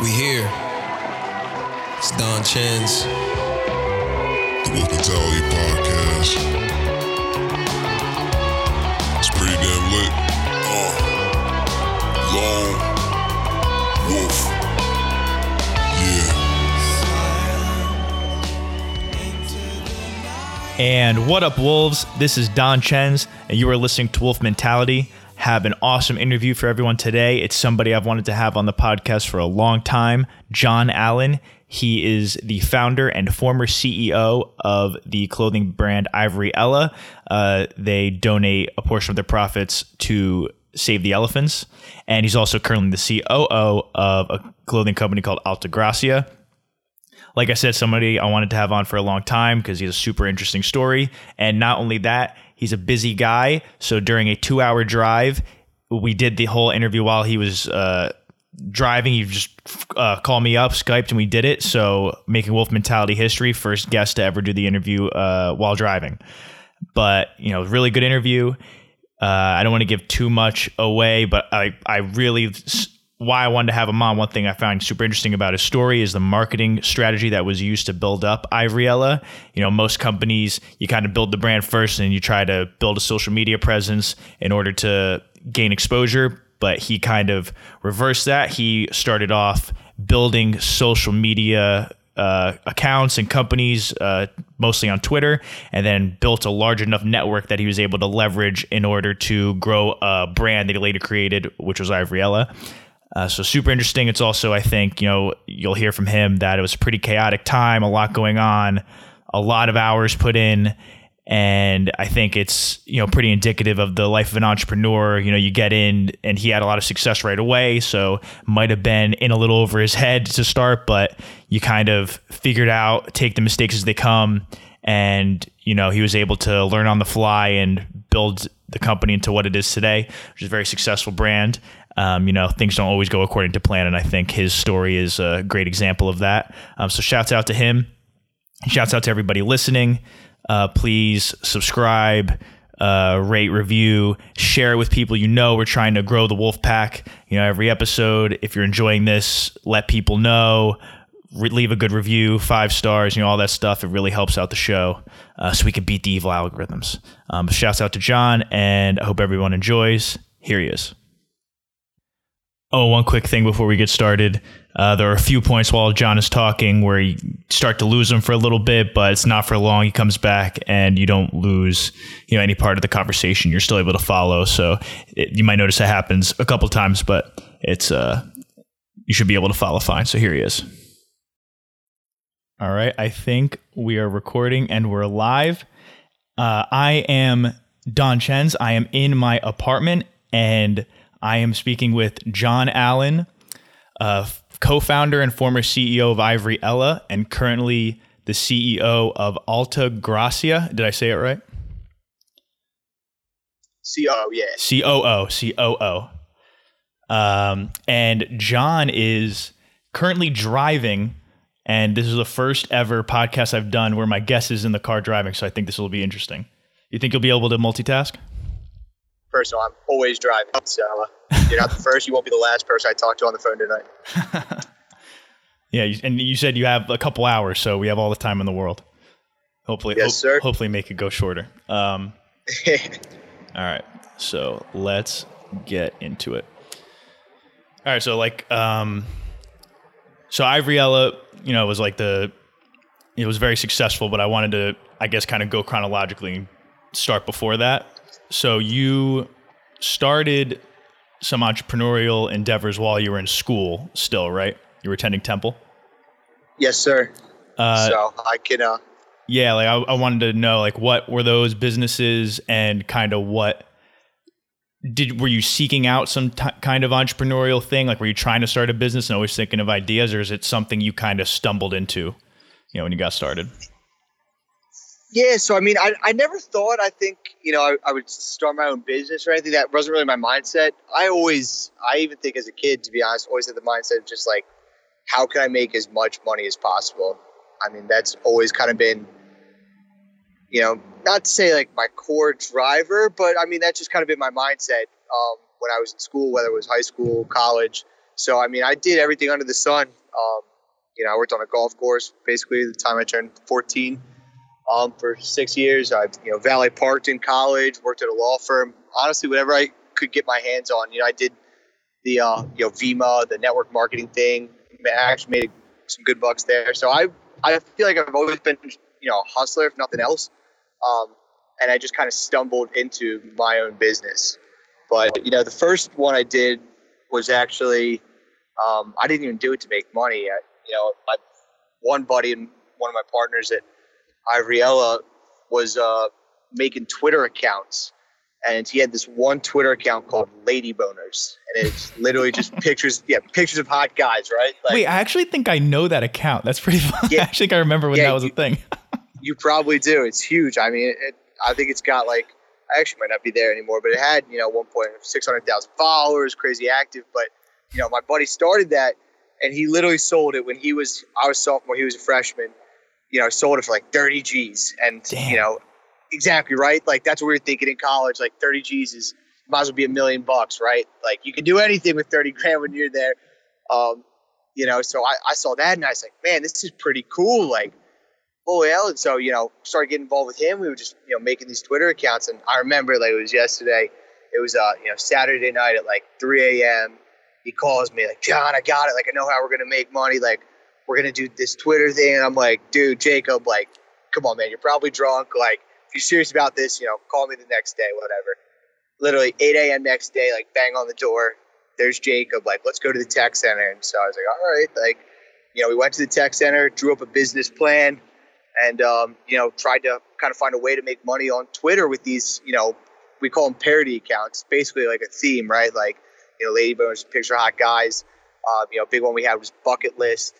We here. It's Don Chen's. The Wolf Mentality Podcast. It's pretty damn lit. Uh, long wolf. Yeah. And what up, Wolves? This is Don Chens, and you are listening to Wolf Mentality. Have an awesome interview for everyone today. It's somebody I've wanted to have on the podcast for a long time, John Allen. He is the founder and former CEO of the clothing brand Ivory Ella. Uh, they donate a portion of their profits to Save the Elephants. And he's also currently the COO of a clothing company called Alta Gracia like I said, somebody I wanted to have on for a long time because he has a super interesting story. And not only that, he's a busy guy. So during a two hour drive, we did the whole interview while he was uh, driving. He just uh, called me up, Skyped, and we did it. So making Wolf Mentality history, first guest to ever do the interview uh, while driving. But, you know, really good interview. Uh, I don't want to give too much away, but I, I really why I wanted to have him on. One thing I found super interesting about his story is the marketing strategy that was used to build up Ivory Ella. You know, most companies, you kind of build the brand first and you try to build a social media presence in order to gain exposure. But he kind of reversed that. He started off building social media uh, accounts and companies, uh, mostly on Twitter, and then built a large enough network that he was able to leverage in order to grow a brand that he later created, which was Ivory Ella. Uh, so super interesting. It's also, I think, you know, you'll hear from him that it was a pretty chaotic time, a lot going on, a lot of hours put in. And I think it's, you know, pretty indicative of the life of an entrepreneur. You know, you get in and he had a lot of success right away. So might have been in a little over his head to start, but you kind of figured out, take the mistakes as they come. And, you know, he was able to learn on the fly and build the company into what it is today, which is a very successful brand um, you know, things don't always go according to plan. And I think his story is a great example of that. Um, so shouts out to him. Shouts out to everybody listening. Uh, please subscribe, uh, rate, review, share it with people you know. We're trying to grow the Wolf Pack. You know, every episode, if you're enjoying this, let people know. Re- leave a good review, five stars, you know, all that stuff. It really helps out the show uh, so we can beat the evil algorithms. Um, shouts out to John, and I hope everyone enjoys. Here he is. Oh, one quick thing before we get started. Uh, there are a few points while John is talking where you start to lose him for a little bit, but it's not for long. He comes back and you don't lose, you know, any part of the conversation. You're still able to follow. So it, you might notice that happens a couple times, but it's uh, you should be able to follow fine. So here he is. All right, I think we are recording and we're live. Uh, I am Don Chens. I am in my apartment and I am speaking with John Allen, uh, co founder and former CEO of Ivory Ella, and currently the CEO of Alta Gracia. Did I say it right? COO, yeah. COO, COO. Um, and John is currently driving, and this is the first ever podcast I've done where my guest is in the car driving. So I think this will be interesting. You think you'll be able to multitask? All, I'm always driving, so uh, you're not the first. You won't be the last person I talk to on the phone tonight. yeah, and you said you have a couple hours, so we have all the time in the world. Hopefully, yes, sir. Hopefully, make it go shorter. Um, all right, so let's get into it. All right, so like, um, so Ivory Ella, you know, was like the, it was very successful, but I wanted to, I guess, kind of go chronologically and start before that. So you started some entrepreneurial endeavors while you were in school still, right? You were attending Temple? Yes, sir. Uh, so I can. Uh, yeah, like I, I wanted to know, like, what were those businesses, and kind of what did were you seeking out some t- kind of entrepreneurial thing? Like, were you trying to start a business and always thinking of ideas, or is it something you kind of stumbled into, you know, when you got started? Yeah, so I mean, I, I never thought I think you know I, I, would start my own business or anything. That wasn't really my mindset. I always, I even think as a kid, to be honest, always had the mindset of just like, how can I make as much money as possible? I mean, that's always kind of been, you know, not to say like my core driver, but I mean that's just kind of been my mindset um, when I was in school, whether it was high school, college. so I mean, I did everything under the sun. Um, you know, I worked on a golf course basically the time I turned 14. Um, for six years, I've you know valet parked in college, worked at a law firm. Honestly, whatever I could get my hands on, you know, I did the uh, you know Vemma, the network marketing thing. I actually made some good bucks there. So I I feel like I've always been you know a hustler, if nothing else. Um, and I just kind of stumbled into my own business. But you know, the first one I did was actually um, I didn't even do it to make money. I, you know, my one buddy and one of my partners at Ivory Ella was uh, making Twitter accounts, and he had this one Twitter account called Lady Boners, and it's literally just pictures, yeah, pictures of hot guys, right? Like, Wait, I actually think I know that account. That's pretty fun. Yeah, I think I remember when yeah, that was you, a thing. you probably do. It's huge. I mean, it, I think it's got like I actually might not be there anymore, but it had you know one point six hundred thousand followers, crazy active. But you know, my buddy started that, and he literally sold it when he was I was sophomore, he was a freshman. You know, sold it for like thirty G's, and Damn. you know, exactly right. Like that's what we were thinking in college. Like thirty G's is might as well be a million bucks, right? Like you can do anything with thirty grand when you're there. Um, you know, so I, I saw that and I was like, man, this is pretty cool. Like oh well and so you know started getting involved with him we were just you know making these twitter accounts and i remember like it was yesterday it was uh you know saturday night at like 3 a.m he calls me like john i got it like i know how we're gonna make money like we're gonna do this twitter thing. And i'm like dude jacob like come on man you're probably drunk. Like if you're serious about this you know call me the next day whatever. Literally 8 a.m next day like bang on the door. There's jacob like let's go to the tech center. And so i was like all right like you know we went to the tech center drew up a business plan and um, you know tried to kind of find a way to make money on Twitter with these you know we call them parody accounts, basically like a theme, right? Like you know, Lady Bones, picture hot guys. Uh, you know, big one we had was Bucket List,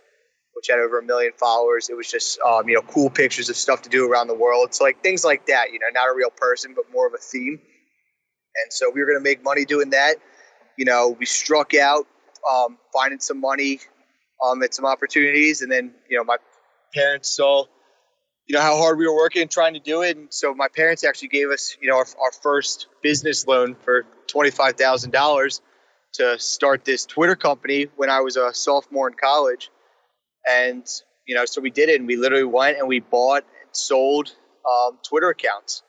which had over a million followers. It was just um, you know cool pictures of stuff to do around the world. So like things like that, you know, not a real person, but more of a theme. And so we were going to make money doing that. You know, we struck out um, finding some money um, at some opportunities, and then you know my parents saw you know how hard we were working trying to do it and so my parents actually gave us you know our, our first business loan for $25000 to start this twitter company when i was a sophomore in college and you know so we did it and we literally went and we bought and sold um, twitter accounts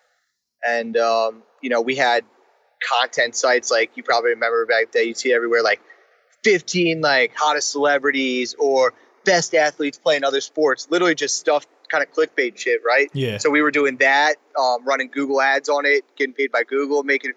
and um, you know we had content sites like you probably remember back then you see everywhere like 15 like hottest celebrities or best athletes playing other sports literally just stuff kind of clickbait shit, right? Yeah. So we were doing that, um, running Google ads on it, getting paid by Google, making,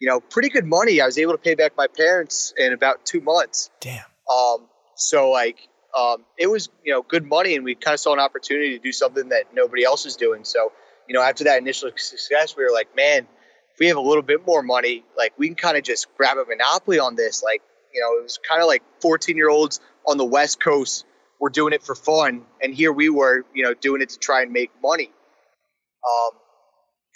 you know, pretty good money. I was able to pay back my parents in about two months. Damn. Um, so like, um, it was, you know, good money and we kind of saw an opportunity to do something that nobody else is doing. So, you know, after that initial success, we were like, man, if we have a little bit more money, like we can kind of just grab a monopoly on this. Like, you know, it was kind of like 14 year olds on the West Coast were doing it for fun, and here we were, you know, doing it to try and make money. Um,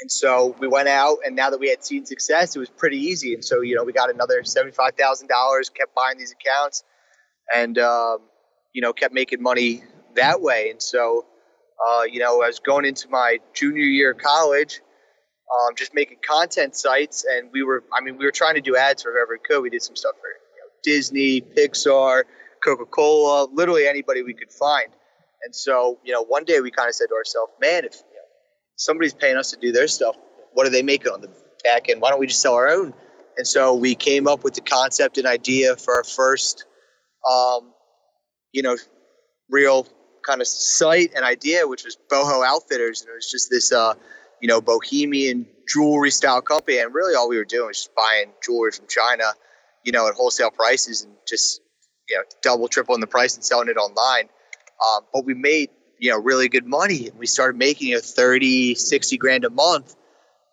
and so we went out, and now that we had seen success, it was pretty easy. And so, you know, we got another seventy-five thousand dollars, kept buying these accounts, and um, you know, kept making money that way. And so, uh, you know, I was going into my junior year of college, um, just making content sites, and we were, I mean, we were trying to do ads for whoever we could. We did some stuff for you know, Disney, Pixar, Coca Cola, literally anybody we could find. And so, you know, one day we kind of said to ourselves, man, if you know, somebody's paying us to do their stuff, what are they making on the back end? Why don't we just sell our own? And so we came up with the concept and idea for our first, um, you know, real kind of site and idea, which was Boho Outfitters. And it was just this, uh, you know, bohemian jewelry style company. And really all we were doing was just buying jewelry from China, you know, at wholesale prices and just you know double triple in the price and selling it online um, but we made you know really good money we started making a know 30 60 grand a month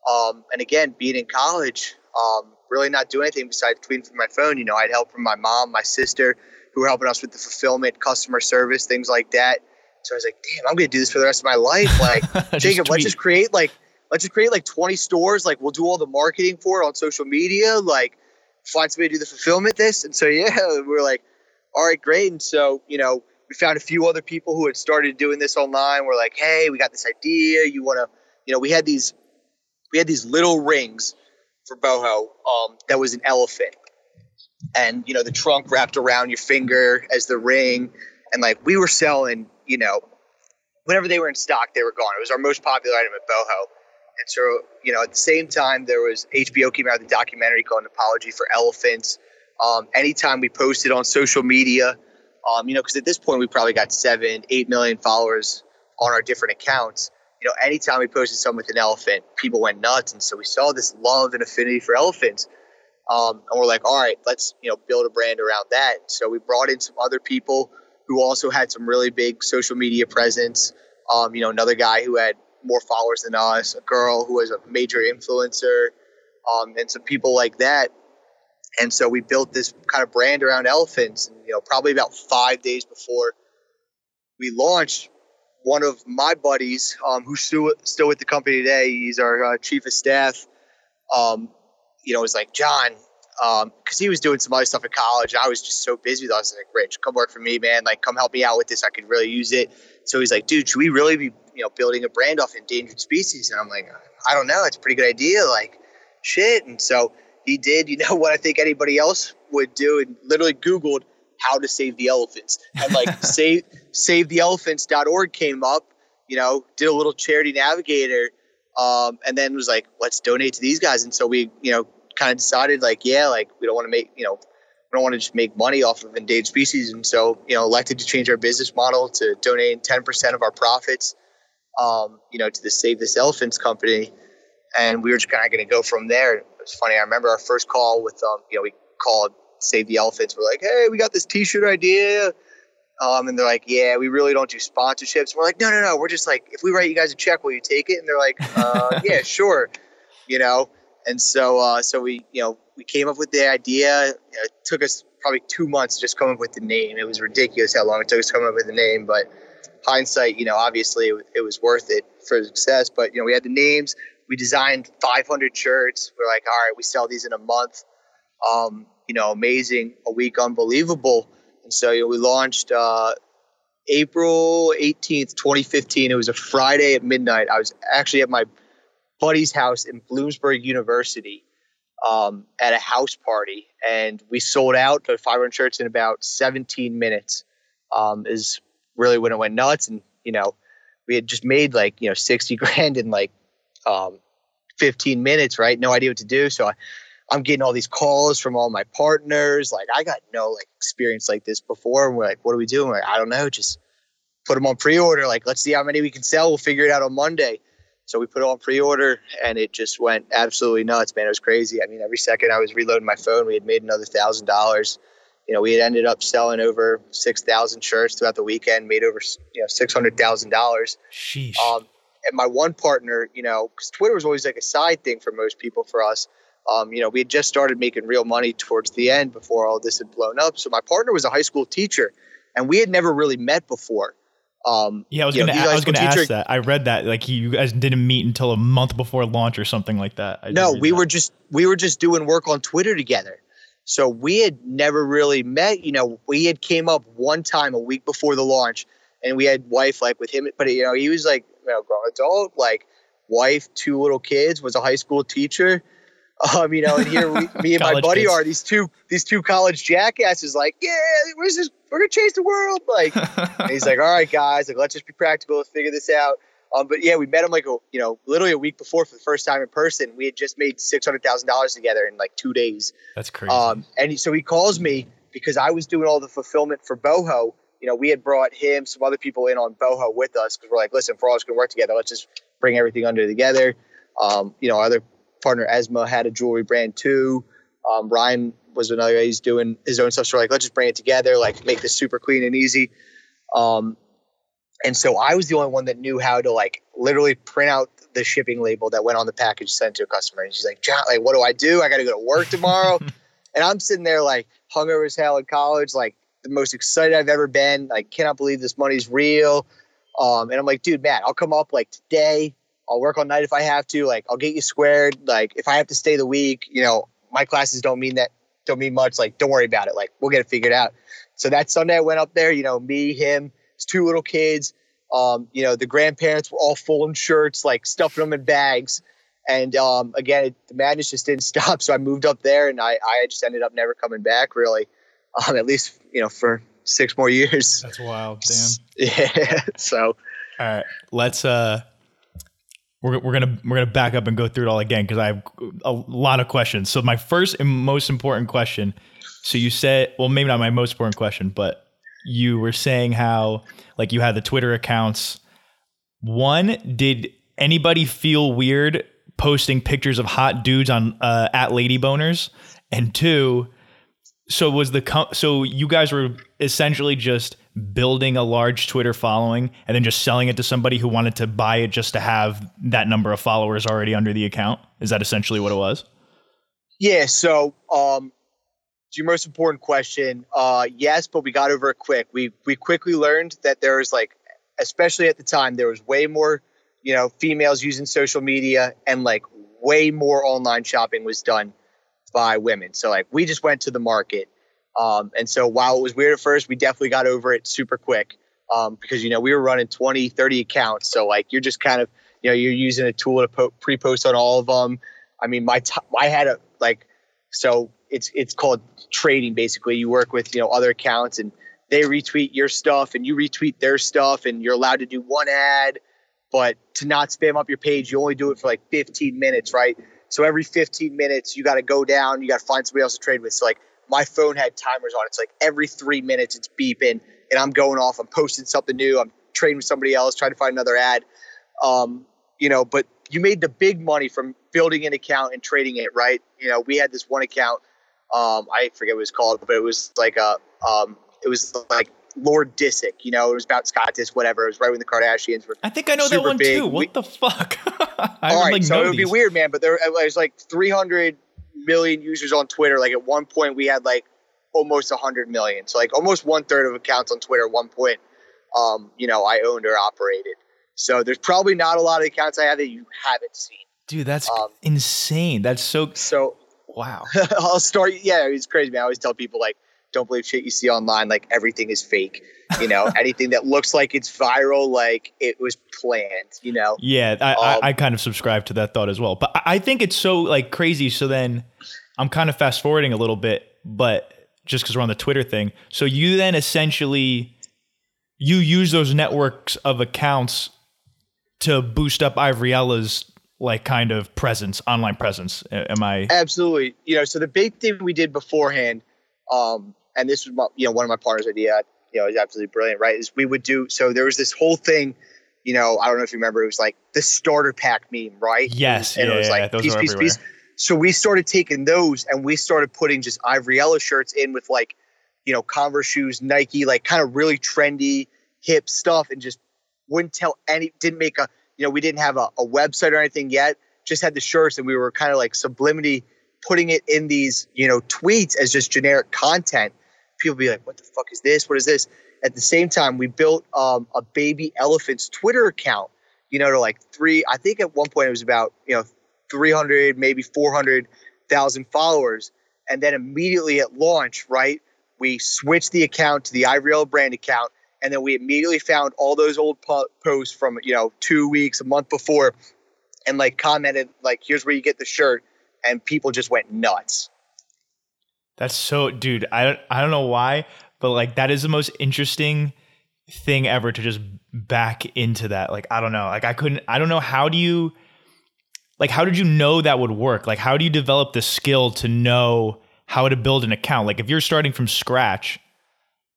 um, and again being in college um, really not doing anything besides tweeting from my phone you know i'd help from my mom my sister who were helping us with the fulfillment customer service things like that so i was like damn i'm gonna do this for the rest of my life like jacob let's just create like let's just create like 20 stores like we'll do all the marketing for it on social media like find somebody to do the fulfillment this and so yeah we we're like all right, great. And so, you know, we found a few other people who had started doing this online. We're like, hey, we got this idea. You want to, you know, we had these, we had these little rings for boho um, that was an elephant. And you know the trunk wrapped around your finger as the ring, and like we were selling, you know, whenever they were in stock, they were gone. It was our most popular item at Boho. And so, you know, at the same time, there was HBO came out with a documentary called An Apology for Elephants. Um, anytime we posted on social media, um, you know, because at this point we probably got seven, eight million followers on our different accounts. You know, anytime we posted something with an elephant, people went nuts, and so we saw this love and affinity for elephants. Um, and we're like, all right, let's you know build a brand around that. So we brought in some other people who also had some really big social media presence. Um, you know, another guy who had more followers than us, a girl who was a major influencer, um, and some people like that. And so we built this kind of brand around elephants. And, you know, probably about five days before we launched, one of my buddies, um, who's still, still with the company today, he's our uh, chief of staff, um, you know, it was like, John, because um, he was doing some other stuff at college. I was just so busy with us. Like, Rich, come work for me, man. Like, come help me out with this. I could really use it. So he's like, dude, should we really be, you know, building a brand off endangered species? And I'm like, I don't know. It's a pretty good idea. Like, shit. And so he did, you know, what I think anybody else would do, and literally Googled how to save the elephants. And like, save savetheelephants.org came up. You know, did a little charity navigator, um, and then was like, let's donate to these guys. And so we, you know, kind of decided like, yeah, like we don't want to make, you know, we don't want to just make money off of endangered species. And so, you know, elected to change our business model to donating 10% of our profits, um, you know, to the Save This Elephants company. And we were just kind of going to go from there. It was funny. I remember our first call with, um, you know, we called Save the Elephants. We're like, hey, we got this T-shirt idea. Um, and they're like, yeah, we really don't do sponsorships. We're like, no, no, no. We're just like, if we write you guys a check, will you take it? And they're like, uh, yeah, sure. You know, and so, uh, so we, you know, we came up with the idea. It took us probably two months to just come up with the name. It was ridiculous how long it took us to come up with the name, but hindsight, you know, obviously it, it was worth it for success. But you know, we had the names. We designed 500 shirts. We're like, all right, we sell these in a month. Um, you know, amazing, a week, unbelievable. And so you know, we launched uh, April 18th, 2015. It was a Friday at midnight. I was actually at my buddy's house in Bloomsburg University um, at a house party, and we sold out the 500 shirts in about 17 minutes. Um, is really when it went nuts, and you know, we had just made like you know 60 grand in like um, 15 minutes, right? No idea what to do, so I, I'm getting all these calls from all my partners. Like I got no like experience like this before. And we're like, what are we doing? We're like, I don't know. Just put them on pre-order. Like, let's see how many we can sell. We'll figure it out on Monday. So we put it on pre-order, and it just went absolutely nuts, man. It was crazy. I mean, every second I was reloading my phone, we had made another thousand dollars. You know, we had ended up selling over six thousand shirts throughout the weekend, made over you know six hundred thousand dollars. Sheesh. Um, and my one partner, you know, because Twitter was always like a side thing for most people. For us, um, you know, we had just started making real money towards the end before all this had blown up. So my partner was a high school teacher, and we had never really met before. Um, yeah, I was was gonna ask that. I read that like you guys didn't meet until a month before launch or something like that. I no, we that. were just we were just doing work on Twitter together. So we had never really met. You know, we had came up one time a week before the launch, and we had wife like with him. But you know, he was like you know, grown adult, like wife, two little kids, was a high school teacher. Um, you know, and here we, me and my buddy kids. are these two these two college jackasses. Like, yeah, where's this? We're gonna change the world. Like, he's like, all right, guys, like let's just be practical. Let's figure this out. Um, but yeah, we met him like a, you know, literally a week before for the first time in person. We had just made six hundred thousand dollars together in like two days. That's crazy. Um, and he, so he calls me because I was doing all the fulfillment for Boho. You know, we had brought him, some other people in on Boho with us because we're like, listen, if we're all just gonna work together, let's just bring everything under together. Um, you know, other partner Esma had a jewelry brand too. Um, Ryan was another guy. He's doing his own stuff. So like, let's just bring it together, like make this super clean and easy. Um, and so I was the only one that knew how to like literally print out the shipping label that went on the package sent to a customer. And she's like, John, like, what do I do? I got to go to work tomorrow. and I'm sitting there like hungover as hell in college, like the most excited I've ever been. Like, cannot believe this money's real. Um, and I'm like, dude, Matt, I'll come up like today. I'll work all night if I have to. Like, I'll get you squared. Like, if I have to stay the week, you know, my classes don't mean that, don't mean much. Like, don't worry about it. Like, we'll get it figured out. So that Sunday I went up there, you know, me, him, his two little kids. Um, you know, the grandparents were all full in shirts, like stuffing them in bags. And um, again, it, the madness just didn't stop. So I moved up there, and I, I just ended up never coming back, really, um, at least you know for six more years. That's wild. Damn. Yeah. So All right, let's uh, we're we're gonna we're gonna back up and go through it all again because I have a lot of questions. So my first and most important question. So you said, well, maybe not my most important question, but you were saying how like you had the Twitter accounts. One, did anybody feel weird posting pictures of hot dudes on uh, at Lady Boners? And two, so was the com- so you guys were essentially just building a large Twitter following and then just selling it to somebody who wanted to buy it just to have that number of followers already under the account. Is that essentially what it was? yeah. So um, your most important question, uh, yes, but we got over it quick. We we quickly learned that there was like, especially at the time, there was way more, you know, females using social media and like way more online shopping was done by women. So like we just went to the market. Um, and so while it was weird at first, we definitely got over it super quick um, because, you know, we were running 20, 30 accounts. So like you're just kind of, you know, you're using a tool to po- pre-post on all of them. I mean, my t- I had a like, so it's it's called trading. Basically, you work with you know other accounts and they retweet your stuff and you retweet their stuff and you're allowed to do one ad, but to not spam up your page, you only do it for like 15 minutes, right? So every 15 minutes, you got to go down, you got to find somebody else to trade with. So like my phone had timers on. It's like every three minutes, it's beeping and I'm going off. I'm posting something new. I'm trading with somebody else, trying to find another ad. Um, you know, but you made the big money from building an account and trading it, right? You know, we had this one account. Um, I forget what it was called, but it was like a, um, it was like Lord Disick. You know, it was about Scott Disick, whatever. It was right when the Kardashians were. I think I know that one big. too. What We- the fuck? I All like, so it would be weird, man. But there it was like 300 million users on Twitter. Like at one point, we had like almost 100 million. So like almost one third of accounts on Twitter at one point. Um, you know, I owned or operated. So there's probably not a lot of accounts I have that you haven't seen. Dude, that's Um, insane. That's so So wow. I'll start. Yeah, it's crazy, man. I always tell people like, don't believe shit you see online. Like everything is fake. You know, anything that looks like it's viral, like it was planned. You know. Yeah, I, Um, I, I kind of subscribe to that thought as well. But I- think it's so like crazy. So then I'm kind of fast forwarding a little bit, but just because we're on the Twitter thing. So you then essentially you use those networks of accounts to boost up Ivory Ella's like kind of presence, online presence. Am I? Absolutely. You know, so the big thing we did beforehand, um, and this was my, you know one of my partners' idea. You know, is absolutely brilliant, right? Is we would do so. There was this whole thing. You know, I don't know if you remember. It was like the starter pack meme, right? Yes, and yeah, it was yeah, like those piece, piece, everywhere. piece. So we started taking those and we started putting just Ivory Ella shirts in with like, you know, Converse shoes, Nike, like kind of really trendy, hip stuff, and just wouldn't tell any. Didn't make a, you know, we didn't have a, a website or anything yet. Just had the shirts, and we were kind of like sublimity putting it in these, you know, tweets as just generic content. People be like, "What the fuck is this? What is this?" At the same time, we built um, a baby elephant's Twitter account. You know, to like three. I think at one point it was about you know 300, maybe 400,000 followers. And then immediately at launch, right, we switched the account to the Ivory Ella brand account. And then we immediately found all those old po- posts from, you know, two weeks, a month before, and like commented, like, here's where you get the shirt. And people just went nuts. That's so, dude. I don't, I don't know why, but like that is the most interesting thing ever to just back into that. Like I don't know. Like I couldn't. I don't know how do you, like how did you know that would work? Like how do you develop the skill to know how to build an account? Like if you're starting from scratch,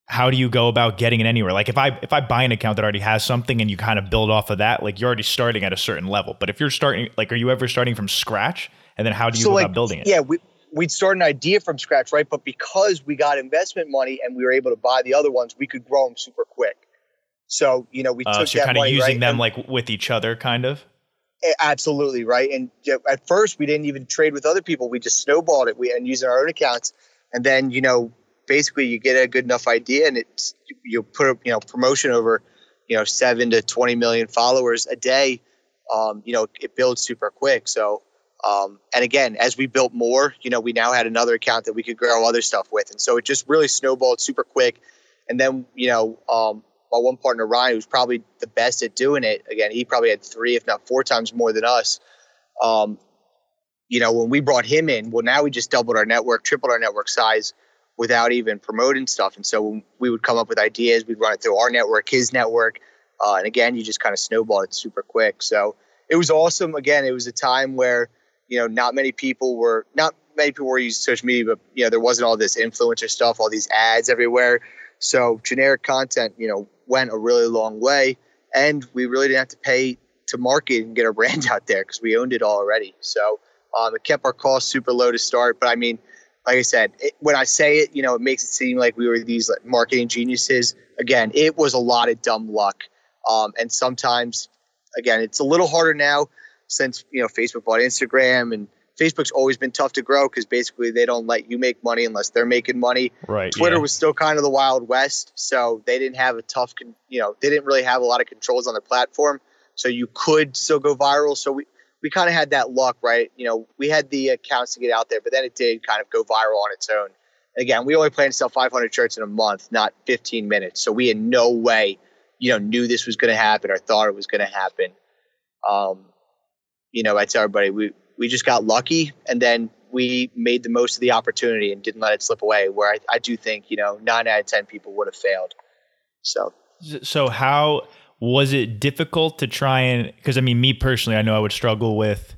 how do you go about getting it anywhere? Like if I if I buy an account that already has something and you kind of build off of that, like you're already starting at a certain level. But if you're starting, like, are you ever starting from scratch? And then how do you go about building it? Yeah, we, we'd start an idea from scratch, right? But because we got investment money and we were able to buy the other ones, we could grow them super quick. So, you know, we Uh, took so that kind of using right? them and- like with each other, kind of. Absolutely right. And at first, we didn't even trade with other people. We just snowballed it. We and using our own accounts. And then you know, basically, you get a good enough idea, and it's you put a you know promotion over, you know, seven to twenty million followers a day. Um, you know, it builds super quick. So, um, and again, as we built more, you know, we now had another account that we could grow other stuff with, and so it just really snowballed super quick. And then you know, um, my one partner Ryan, who's probably the best at doing it. Again, he probably had three, if not four times more than us. Um, you know, when we brought him in, well, now we just doubled our network, tripled our network size without even promoting stuff. And so we would come up with ideas, we'd run it through our network, his network. Uh, and again, you just kind of snowballed it super quick. So it was awesome. Again, it was a time where, you know, not many people were, not many people were using social media, but, you know, there wasn't all this influencer stuff, all these ads everywhere. So generic content, you know, went a really long way. And we really didn't have to pay to market and get our brand out there because we owned it all already. So um, it kept our costs super low to start. But I mean, like I said, it, when I say it, you know, it makes it seem like we were these like, marketing geniuses. Again, it was a lot of dumb luck. Um, and sometimes, again, it's a little harder now since, you know, Facebook bought Instagram and Facebook's always been tough to grow because basically they don't let you make money unless they're making money. Right. Twitter yeah. was still kind of the wild west, so they didn't have a tough, con- you know, they didn't really have a lot of controls on their platform, so you could still go viral. So we we kind of had that luck, right? You know, we had the accounts to get out there, but then it did kind of go viral on its own. And again, we only planned to sell 500 shirts in a month, not 15 minutes. So we in no way, you know, knew this was going to happen or thought it was going to happen. Um, you know, I tell everybody we we just got lucky, and then we made the most of the opportunity and didn't let it slip away. Where I, I do think, you know, nine out of ten people would have failed. So, so how was it difficult to try and because i mean me personally i know i would struggle with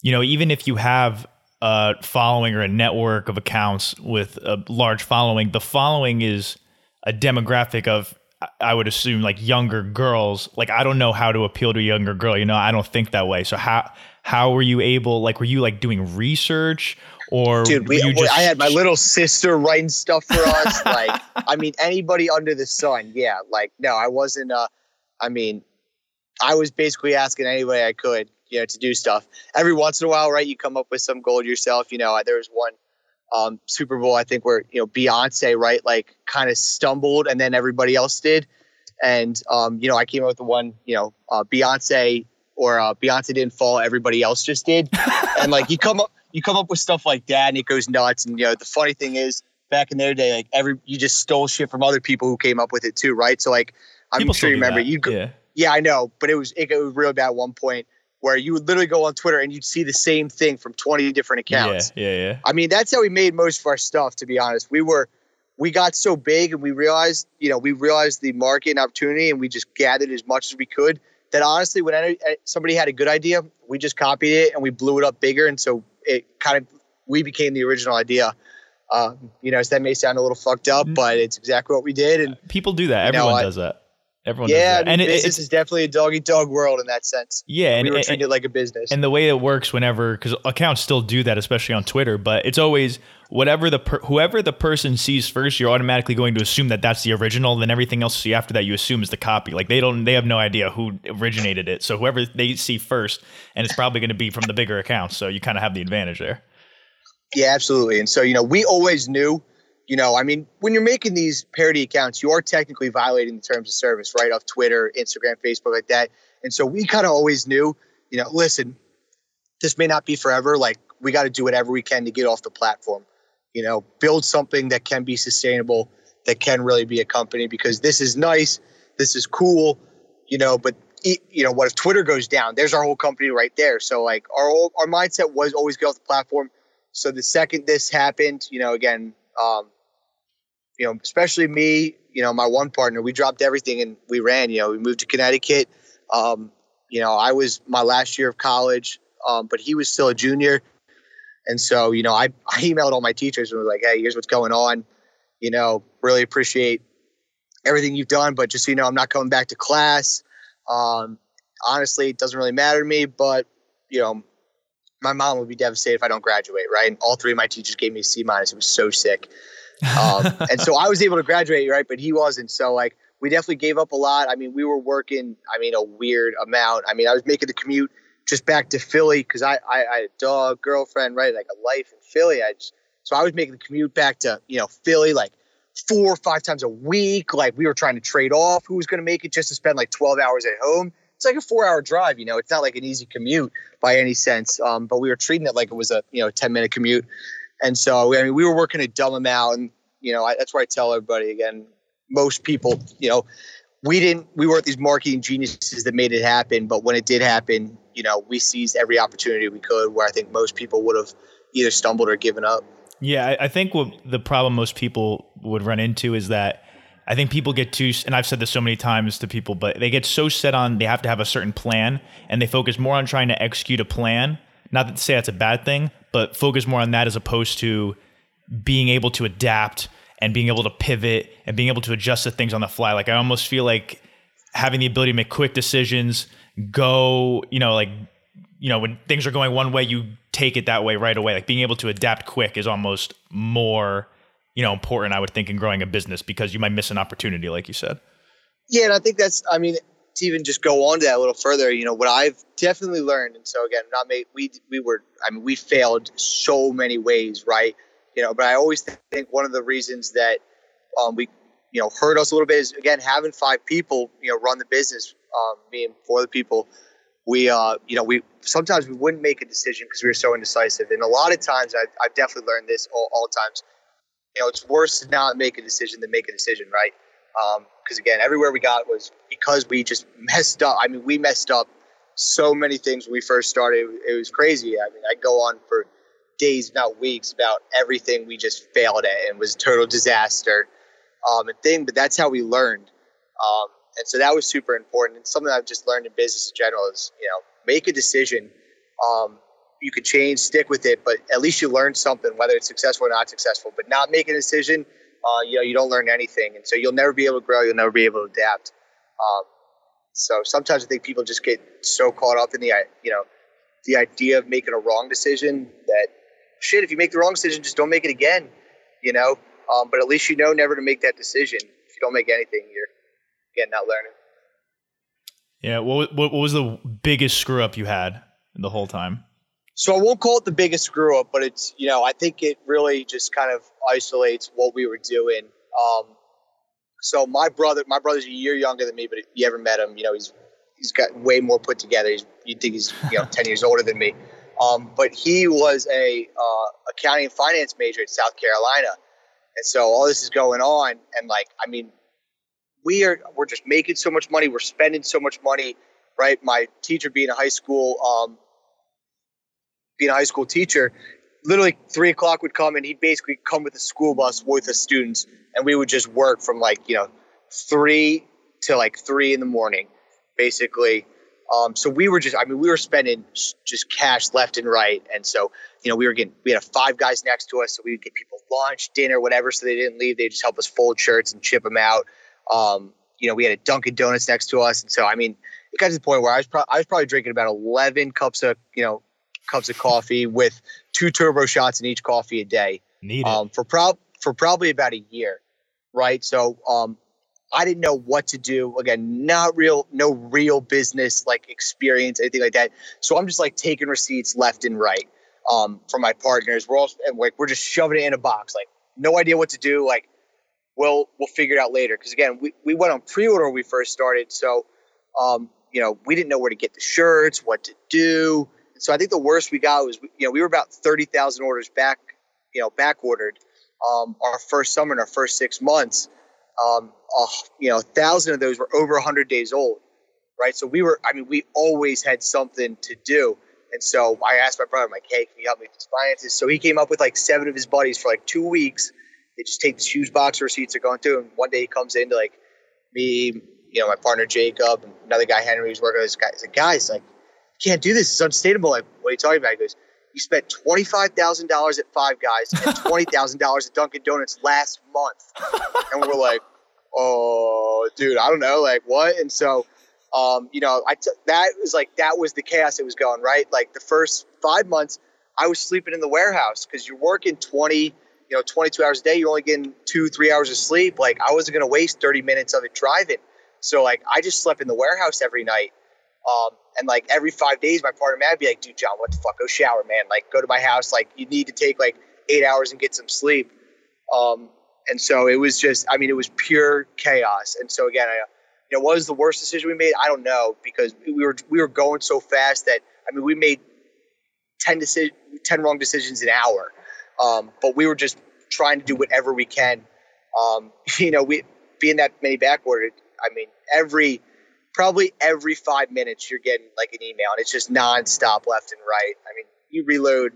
you know even if you have a following or a network of accounts with a large following the following is a demographic of i would assume like younger girls like i don't know how to appeal to a younger girl you know i don't think that way so how how were you able like were you like doing research or dude we, just, i had my little sister writing stuff for us like i mean anybody under the sun yeah like no i wasn't uh I mean, I was basically asking any way I could, you know, to do stuff. Every once in a while, right, you come up with some gold yourself. You know, there was one um, Super Bowl, I think, where, you know, Beyonce, right, like kind of stumbled and then everybody else did. And, um, you know, I came up with the one, you know, uh, Beyonce or uh, Beyonce didn't fall, everybody else just did. and like you come up, you come up with stuff like that and it goes nuts. And, you know, the funny thing is, back in their day, like every, you just stole shit from other people who came up with it too, right? So, like, I'm People sure you remember. You yeah. yeah, I know, but it was it was really bad at one point where you would literally go on Twitter and you'd see the same thing from 20 different accounts. Yeah, yeah, yeah. I mean, that's how we made most of our stuff. To be honest, we were we got so big and we realized, you know, we realized the market and opportunity, and we just gathered as much as we could. That honestly, when any, somebody had a good idea, we just copied it and we blew it up bigger, and so it kind of we became the original idea. Uh, you know, so that may sound a little fucked up, mm-hmm. but it's exactly what we did. And people do that. Everyone know, does that. Everyone yeah, I mean, and it, business is definitely a dog eat dog world in that sense. Yeah, and we were and, treated like a business. And the way it works, whenever because accounts still do that, especially on Twitter, but it's always whatever the per, whoever the person sees first, you're automatically going to assume that that's the original. Then everything else you see after that, you assume is the copy. Like they don't, they have no idea who originated it. So whoever they see first, and it's probably going to be from the bigger accounts. So you kind of have the advantage there. Yeah, absolutely. And so you know, we always knew you know, I mean, when you're making these parody accounts, you are technically violating the terms of service, right? Of Twitter, Instagram, Facebook, like that. And so we kind of always knew, you know, listen, this may not be forever. Like, we got to do whatever we can to get off the platform, you know, build something that can be sustainable, that can really be a company because this is nice, this is cool, you know, but you know what if Twitter goes down? There's our whole company right there. So like our our mindset was always get off the platform. So the second this happened, you know, again, um, you know, especially me, you know, my one partner, we dropped everything and we ran. You know, we moved to Connecticut. Um, you know, I was my last year of college, um, but he was still a junior. And so, you know, I, I emailed all my teachers and was like, hey, here's what's going on. You know, really appreciate everything you've done, but just so you know, I'm not coming back to class. Um, honestly, it doesn't really matter to me, but, you know, my mom would be devastated if I don't graduate, right? And all three of my teachers gave me a C minus. It was so sick. Um, and so I was able to graduate, right? But he wasn't. So like we definitely gave up a lot. I mean, we were working, I mean, a weird amount. I mean, I was making the commute just back to Philly because I, I, I, had a dog, girlfriend, right? Like a life in Philly. I just, so I was making the commute back to, you know, Philly like four or five times a week. Like we were trying to trade off who was going to make it just to spend like 12 hours at home. It's like a four hour drive, you know, it's not like an easy commute by any sense. Um, but we were treating it like it was a, you know, 10 minute commute. And so, I mean, we were working a dumb amount. And, you know, I, that's where I tell everybody again, most people, you know, we didn't we weren't these marketing geniuses that made it happen but when it did happen you know we seized every opportunity we could where i think most people would have either stumbled or given up Yeah, I, I think what the problem most people would run into is that I think people get too, and I've said this so many times to people, but they get so set on they have to have a certain plan, and they focus more on trying to execute a plan. Not to say that's a bad thing, but focus more on that as opposed to being able to adapt and being able to pivot and being able to adjust to things on the fly. Like I almost feel like having the ability to make quick decisions, go, you know, like you know, when things are going one way, you take it that way right away. Like being able to adapt quick is almost more, you know, important, I would think, in growing a business because you might miss an opportunity, like you said. Yeah, and I think that's. I mean, to even just go on to that a little further, you know, what I've definitely learned, and so again, not made. We we were. I mean, we failed so many ways, right? You know, but I always think one of the reasons that um, we, you know, hurt us a little bit is again having five people, you know, run the business, um, being for the people. We, uh, you know, we sometimes we wouldn't make a decision because we were so indecisive, and a lot of times I've, I've definitely learned this all, all times. You know, it's worse to not make a decision than make a decision, right? Because um, again, everywhere we got was because we just messed up. I mean, we messed up so many things when we first started. It was crazy. I mean, I go on for days, not weeks, about everything we just failed at and was a total disaster um, and thing. But that's how we learned. Um, and so that was super important. And something I've just learned in business in general is, you know, make a decision. Um, you could change, stick with it, but at least you learn something, whether it's successful or not successful. But not making a decision, uh, you know, you don't learn anything, and so you'll never be able to grow. You'll never be able to adapt. Um, so sometimes I think people just get so caught up in the, you know, the idea of making a wrong decision that shit. If you make the wrong decision, just don't make it again. You know, um, but at least you know never to make that decision. If you don't make anything, you're again not learning. Yeah. What, what, what was the biggest screw up you had the whole time? So I won't call it the biggest screw up, but it's you know I think it really just kind of isolates what we were doing. Um, so my brother, my brother's a year younger than me, but if you ever met him, you know he's he's got way more put together. He's you'd think he's you know ten years older than me. Um, but he was a uh, accounting and finance major at South Carolina, and so all this is going on, and like I mean, we are we're just making so much money, we're spending so much money, right? My teacher being a high school um, being a high school teacher, literally three o'clock would come and he'd basically come with a school bus worth of students, and we would just work from like you know three to like three in the morning, basically. Um, so we were just, I mean, we were spending just cash left and right, and so you know we were getting, we had five guys next to us, so we would get people lunch, dinner, whatever, so they didn't leave. They just help us fold shirts and chip them out. Um, you know, we had a Dunkin' Donuts next to us, and so I mean, it got to the point where I was, pro- I was probably drinking about eleven cups of, you know, cups of coffee with two turbo shots in each coffee a day. Need um, for prob for probably about a year, right? So um, I didn't know what to do. Again, not real, no real business like experience, anything like that. So I'm just like taking receipts left and right um, from my partners. We're all and like we're just shoving it in a box, like no idea what to do. Like we'll we'll figure it out later. Because again, we, we went on pre-order when we first started, so um, you know we didn't know where to get the shirts, what to do. So I think the worst we got was, you know, we were about 30,000 orders back, you know, back ordered um, our first summer in our first six months. Um, you know, a thousand of those were over 100 days old, right? So we were, I mean, we always had something to do. And so I asked my brother, I'm like, hey, can you help me with these finances? So he came up with like seven of his buddies for like two weeks. They just take this huge box of receipts they're going through. And one day he comes in to like me, you know, my partner Jacob, and another guy Henry who's working with this guy. He's like, guys, like, can't do this. It's unsustainable. Like, what are you talking about? He goes, you spent twenty five thousand dollars at Five Guys and twenty thousand dollars at Dunkin' Donuts last month, and we're like, oh, dude, I don't know, like what? And so, um, you know, I t- that was like that was the chaos that was going right. Like the first five months, I was sleeping in the warehouse because you're working twenty, you know, twenty two hours a day. You're only getting two, three hours of sleep. Like I wasn't gonna waste thirty minutes of it driving. So like I just slept in the warehouse every night. Um, and like every five days, my partner Matt would be like, dude, John, what the fuck? Go shower, man. Like, go to my house. Like, you need to take like eight hours and get some sleep. Um, and so it was just, I mean, it was pure chaos. And so again, I, you know, what was the worst decision we made? I don't know because we were we were going so fast that I mean, we made ten decision, ten wrong decisions an hour. Um, but we were just trying to do whatever we can. Um, you know, we being that many back ordered, I mean, every probably every five minutes you're getting like an email, and it's just nonstop left and right. I mean, you reload,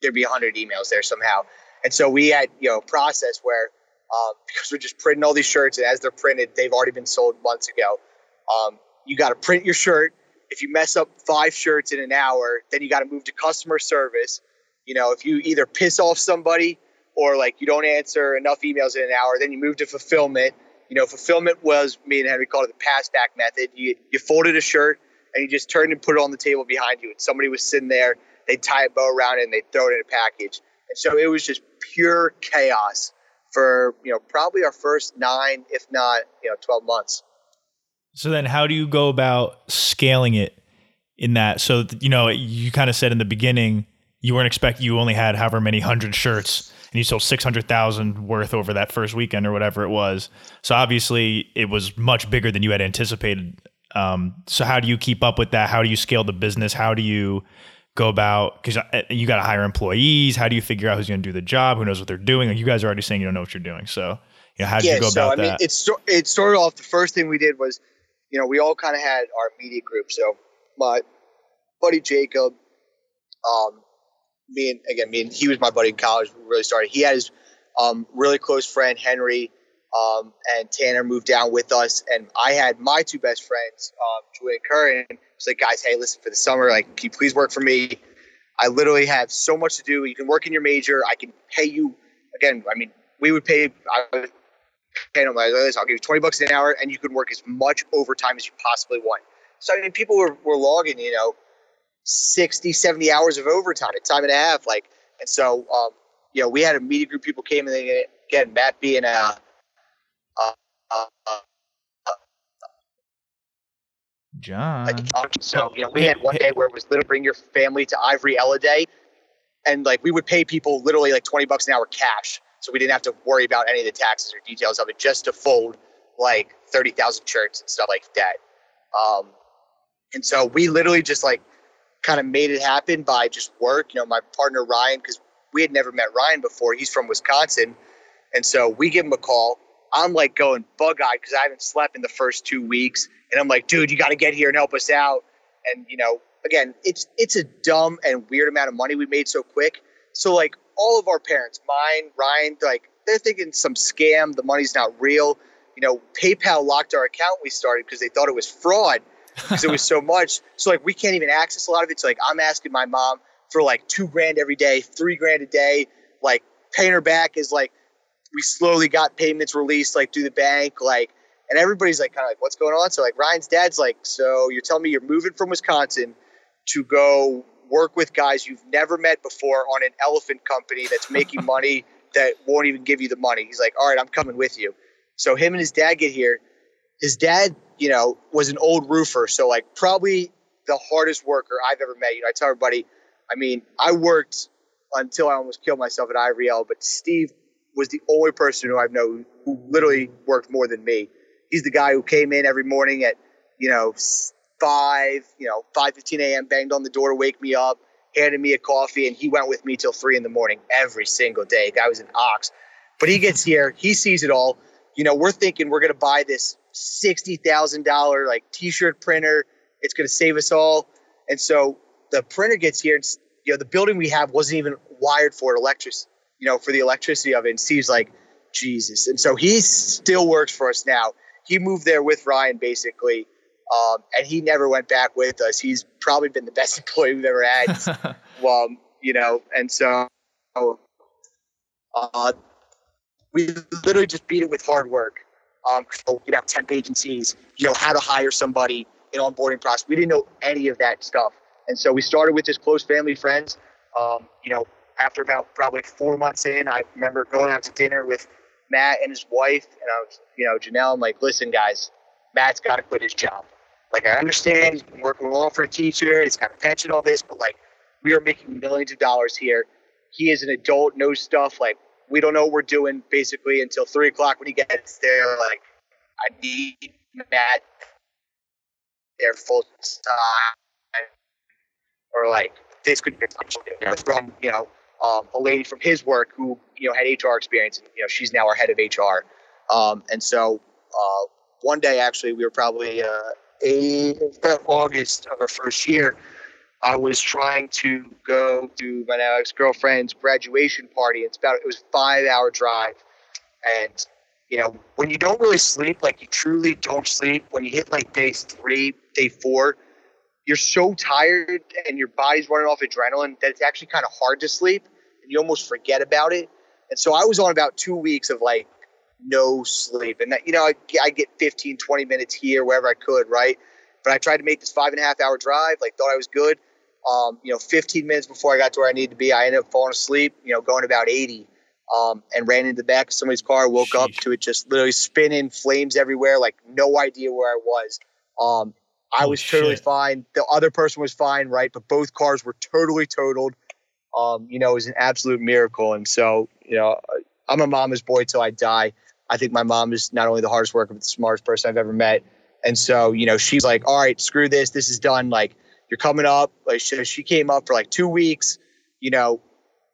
there'd be hundred emails there somehow, and so we had you know process where um, because we're just printing all these shirts, and as they're printed, they've already been sold months ago. Um, you got to print your shirt. If you mess up five shirts in an hour, then you got to move to customer service. You know, if you either piss off somebody or like you don't answer enough emails in an hour, then you move to fulfillment. You know, fulfillment was me and Henry called it the pass back method. You you folded a shirt and you just turned and put it on the table behind you, and somebody was sitting there. They'd tie a bow around it and they'd throw it in a package. And so it was just pure chaos for you know probably our first nine, if not you know twelve months. So then, how do you go about scaling it in that? So you know, you kind of said in the beginning you weren't expecting you only had however many hundred shirts, and you sold six hundred thousand worth over that first weekend or whatever it was. So obviously, it was much bigger than you had anticipated. Um, so how do you keep up with that? How do you scale the business? How do you go about because uh, you got to hire employees. How do you figure out who's going to do the job? Who knows what they're doing? Like you guys are already saying you don't know what you're doing. So, you know, how did yeah, you go so, about I mean, that? It's it started off. The first thing we did was, you know, we all kind of had our media group. So my buddy Jacob, um, me and again, me and he was my buddy in college. We really started. He had his um, really close friend Henry. Um, and Tanner moved down with us, and I had my two best friends, um, Julian Curran, it's like, guys, hey, listen, for the summer, like, can you please work for me? I literally have so much to do. You can work in your major. I can pay you. Again, I mean, we would pay. I. I'll give you twenty bucks an hour, and you can work as much overtime as you possibly want. So I mean, people were, were logging, you know, 60, 70 hours of overtime at time and a half. Like, and so, um, you know, we had a media group. People came and they, again, Matt being a, a, a, a John. like uh, so you know we had one day where it was literally bring your family to Ivory Ella Day, and like we would pay people literally like twenty bucks an hour cash, so we didn't have to worry about any of the taxes or details of it, just to fold like thirty thousand shirts and stuff like that. Um, and so we literally just like kind of made it happen by just work. You know, my partner Ryan, because we had never met Ryan before. He's from Wisconsin, and so we give him a call. I'm like going bug eyed because I haven't slept in the first two weeks and I'm like, dude, you got to get here and help us out. And you know, again, it's it's a dumb and weird amount of money we made so quick. So like all of our parents, mine, Ryan, like they're thinking some scam. The money's not real. You know, PayPal locked our account we started because they thought it was fraud because it was so much. So like we can't even access a lot of it. So like I'm asking my mom for like two grand every day, three grand a day. Like paying her back is like we slowly got payments released like through the bank. Like and everybody's like kind of like what's going on so like ryan's dad's like so you're telling me you're moving from wisconsin to go work with guys you've never met before on an elephant company that's making money that won't even give you the money he's like all right i'm coming with you so him and his dad get here his dad you know was an old roofer so like probably the hardest worker i've ever met you know i tell everybody i mean i worked until i almost killed myself at Ivory Ella, but steve was the only person who i've known who literally worked more than me he's the guy who came in every morning at you know five you know five fifteen a.m. banged on the door to wake me up, handed me a coffee, and he went with me till three in the morning every single day. guy was an ox, but he gets here, he sees it all. You know, we're thinking we're gonna buy this sixty thousand dollar like T-shirt printer. It's gonna save us all, and so the printer gets here. And, you know, the building we have wasn't even wired for electric, you know, for the electricity of it. And Steve's like, Jesus. And so he still works for us now he moved there with Ryan basically, um, and he never went back with us. He's probably been the best employee we've ever had. well, you know, and so uh, we literally just beat it with hard work. Um, you have temp agencies, you know, how to hire somebody, in onboarding process. We didn't know any of that stuff, and so we started with just close family friends. Um, you know, after about probably four months in, I remember going out to dinner with Matt and his wife, and I was, you know, Janelle. I'm like, listen, guys, Matt's got to quit his job. Like, I understand he's been working long for a teacher, he's got a pension, all this, but like, we are making millions of dollars here. He is an adult, knows stuff. Like, we don't know what we're doing basically until three o'clock when he gets there. Like, I need Matt there full time, or like this could be from you know um, a lady from his work who you know had HR experience, and you know she's now our head of HR. Um, and so uh, one day actually, we were probably uh, eight, August of our first year. I was trying to go to my now ex girlfriend's graduation party. It's about it was five hour drive, and you know when you don't really sleep, like you truly don't sleep. When you hit like day three, day four, you're so tired and your body's running off adrenaline that it's actually kind of hard to sleep, and you almost forget about it. And so I was on about two weeks of like no sleep, and that you know I, I get 15, 20 minutes here wherever I could, right? But I tried to make this five and a half hour drive, like thought I was good um, you know, 15 minutes before I got to where I needed to be, I ended up falling asleep, you know, going about 80 um, and ran into the back of somebody's car, woke Sheesh. up to it just literally spinning, flames everywhere, like no idea where I was. Um, I was totally shit. fine. The other person was fine, right? But both cars were totally totaled. Um, you know, it was an absolute miracle. And so, you know, I'm a mama's boy till I die. I think my mom is not only the hardest worker, but the smartest person I've ever met. And so, you know, she's like, all right, screw this. This is done. Like, you're coming up. Like she, she came up for like two weeks, you know,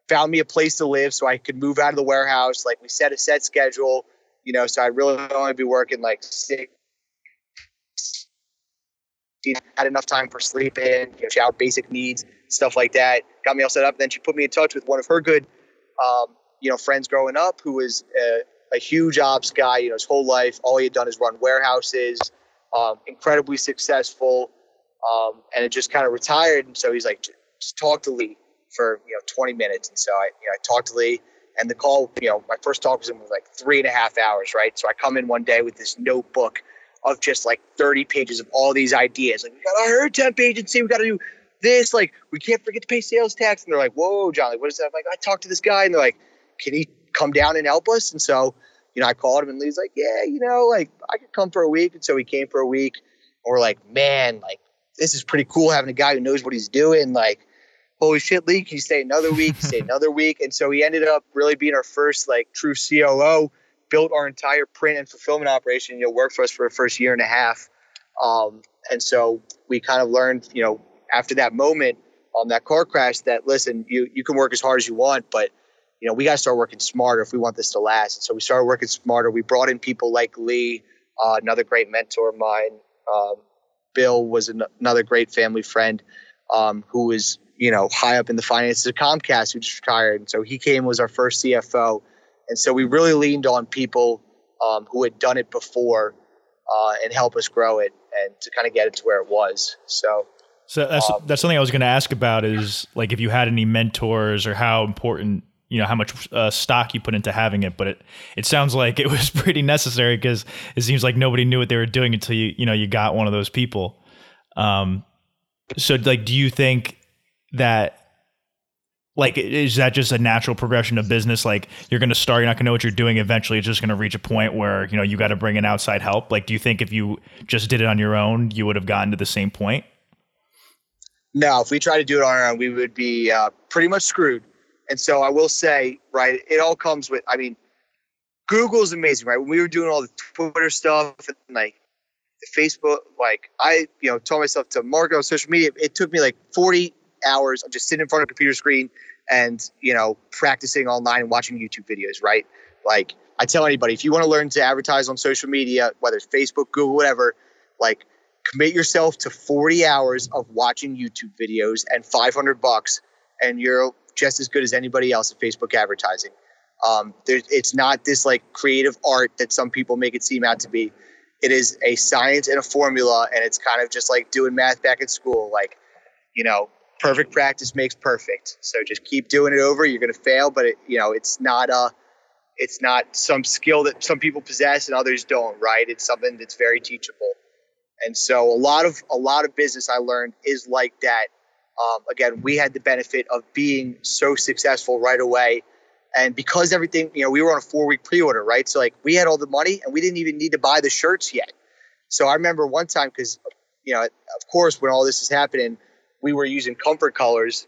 found me a place to live so I could move out of the warehouse. Like we set a set schedule, you know, so I'd really only be working like six. Had enough time for sleeping, you know, shower, basic needs, stuff like that. Got me all set up. Then she put me in touch with one of her good, um, you know, friends growing up who was a, a, huge ops guy. You know, his whole life, all he had done is run warehouses. Um, incredibly successful um, and it just kind of retired. And so he's like, just talk to Lee for you know 20 minutes. And so I, you know, I talked to Lee, and the call, you know, my first talk was like three and a half hours, right? So I come in one day with this notebook of just like 30 pages of all these ideas. Like, we got our herd temp agency, we got to do this. Like, we can't forget to pay sales tax. And they're like, whoa, Johnny, what is that? I'm like, I talked to this guy, and they're like, can he come down and help us? And so, you know, I called him, and Lee's like, yeah, you know, like I could come for a week. And so he came for a week. And we're like, man, like this is pretty cool having a guy who knows what he's doing. Like, holy shit, Lee, can you stay another week? stay another week. And so he ended up really being our first like true COO, built our entire print and fulfillment operation, you know, worked for us for the first year and a half. Um, and so we kind of learned, you know, after that moment on that car crash that listen, you you can work as hard as you want, but you know, we got to start working smarter if we want this to last. And so we started working smarter. We brought in people like Lee, uh, another great mentor of mine, um, Bill was an, another great family friend um, who was, you know, high up in the finances of Comcast who just retired. And so he came was our first CFO. And so we really leaned on people um, who had done it before uh, and help us grow it and to kind of get it to where it was. So, so that's um, that's something I was going to ask about is like if you had any mentors or how important you know how much uh, stock you put into having it but it it sounds like it was pretty necessary because it seems like nobody knew what they were doing until you you know you got one of those people. Um so like do you think that like is that just a natural progression of business? Like you're going to start you're not going to know what you're doing eventually it's just going to reach a point where you know you got to bring in outside help? Like do you think if you just did it on your own you would have gotten to the same point? No if we tried to do it on our own we would be uh, pretty much screwed and so I will say, right, it all comes with, I mean, Google is amazing, right? When we were doing all the Twitter stuff and like the Facebook, like I, you know, told myself to market on social media. It took me like 40 hours of just sitting in front of a computer screen and, you know, practicing online and watching YouTube videos, right? Like I tell anybody, if you want to learn to advertise on social media, whether it's Facebook, Google, whatever, like commit yourself to 40 hours of watching YouTube videos and 500 bucks and you're just as good as anybody else at Facebook advertising. Um, it's not this like creative art that some people make it seem out to be. It is a science and a formula, and it's kind of just like doing math back at school. Like, you know, perfect practice makes perfect. So just keep doing it over. You're going to fail, but it, you know, it's not a, it's not some skill that some people possess and others don't. Right? It's something that's very teachable. And so a lot of a lot of business I learned is like that um, again, we had the benefit of being so successful right away. And because everything, you know, we were on a four week pre order, right? So, like, we had all the money and we didn't even need to buy the shirts yet. So, I remember one time, because, you know, of course, when all this is happening, we were using comfort colors.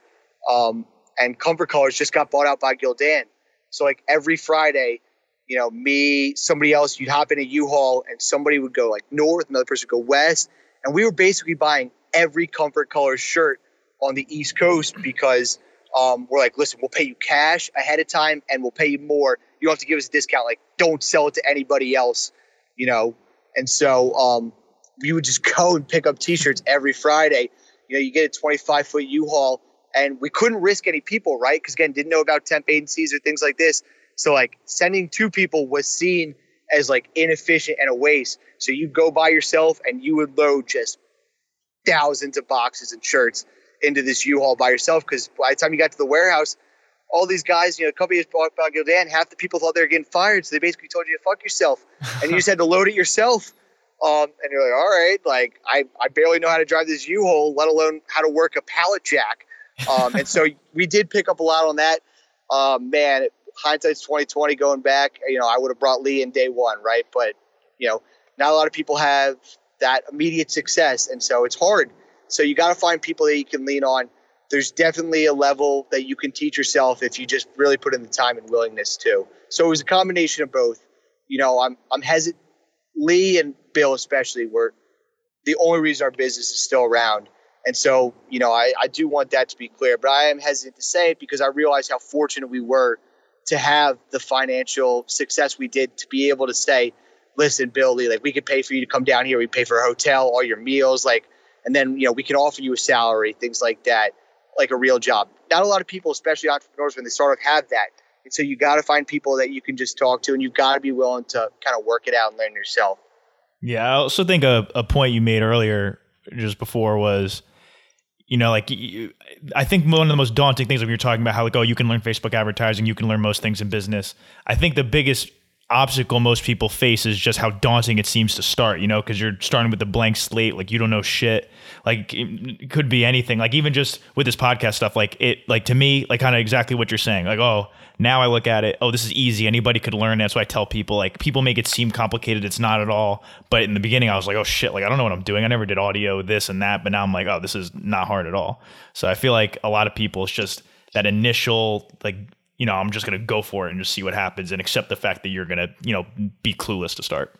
Um, and comfort colors just got bought out by Gildan. So, like, every Friday, you know, me, somebody else, you'd hop in a U-Haul and somebody would go like north, another person would go west. And we were basically buying every comfort color shirt on the East Coast because um, we're like, listen, we'll pay you cash ahead of time and we'll pay you more. You don't have to give us a discount. Like, don't sell it to anybody else, you know, And so um, we would just go and pick up T-shirts every Friday. You know, you get a 25 foot U-Haul, and we couldn't risk any people, right? Because again, didn't know about temp agencies or things like this. So like sending two people was seen as like inefficient and a waste. So you go by yourself and you would load just thousands of boxes and shirts into this U-Haul by yourself because by the time you got to the warehouse, all these guys, you know, a couple years bought by Gildan, half the people thought they were getting fired, so they basically told you to fuck yourself, and you just had to load it yourself. Um, and you're like, all right, like I, I barely know how to drive this U-Haul, let alone how to work a pallet jack. Um, and so we did pick up a lot on that. Um, man, hindsight's 2020 going back, you know, I would have brought Lee in day one, right? But, you know, not a lot of people have that immediate success. And so it's hard. So you got to find people that you can lean on. There's definitely a level that you can teach yourself if you just really put in the time and willingness to. So it was a combination of both. You know, I'm I'm hesitant. Lee and Bill especially were the only reason our business is still around. And so, you know, I, I do want that to be clear, but I am hesitant to say it because I realize how fortunate we were to have the financial success we did to be able to say, listen, Bill Lee, like we could pay for you to come down here. We pay for a hotel, all your meals, like, and then, you know, we can offer you a salary, things like that, like a real job. Not a lot of people, especially entrepreneurs, when they start off have that. And so you got to find people that you can just talk to and you've got to be willing to kind of work it out and learn yourself. Yeah. I also think a, a point you made earlier just before was, you know, like I think one of the most daunting things when you're talking about how like, oh, you can learn Facebook advertising, you can learn most things in business. I think the biggest obstacle most people face is just how daunting it seems to start, you know, because you're starting with a blank slate, like you don't know shit. Like it could be anything. Like even just with this podcast stuff, like it, like to me, like kind of exactly what you're saying. Like, oh, now I look at it, oh, this is easy. Anybody could learn. That's why I tell people, like, people make it seem complicated. It's not at all. But in the beginning, I was like, oh shit, like I don't know what I'm doing. I never did audio, this and that. But now I'm like, oh, this is not hard at all. So I feel like a lot of people, it's just that initial like you know, I'm just going to go for it and just see what happens and accept the fact that you're going to, you know, be clueless to start.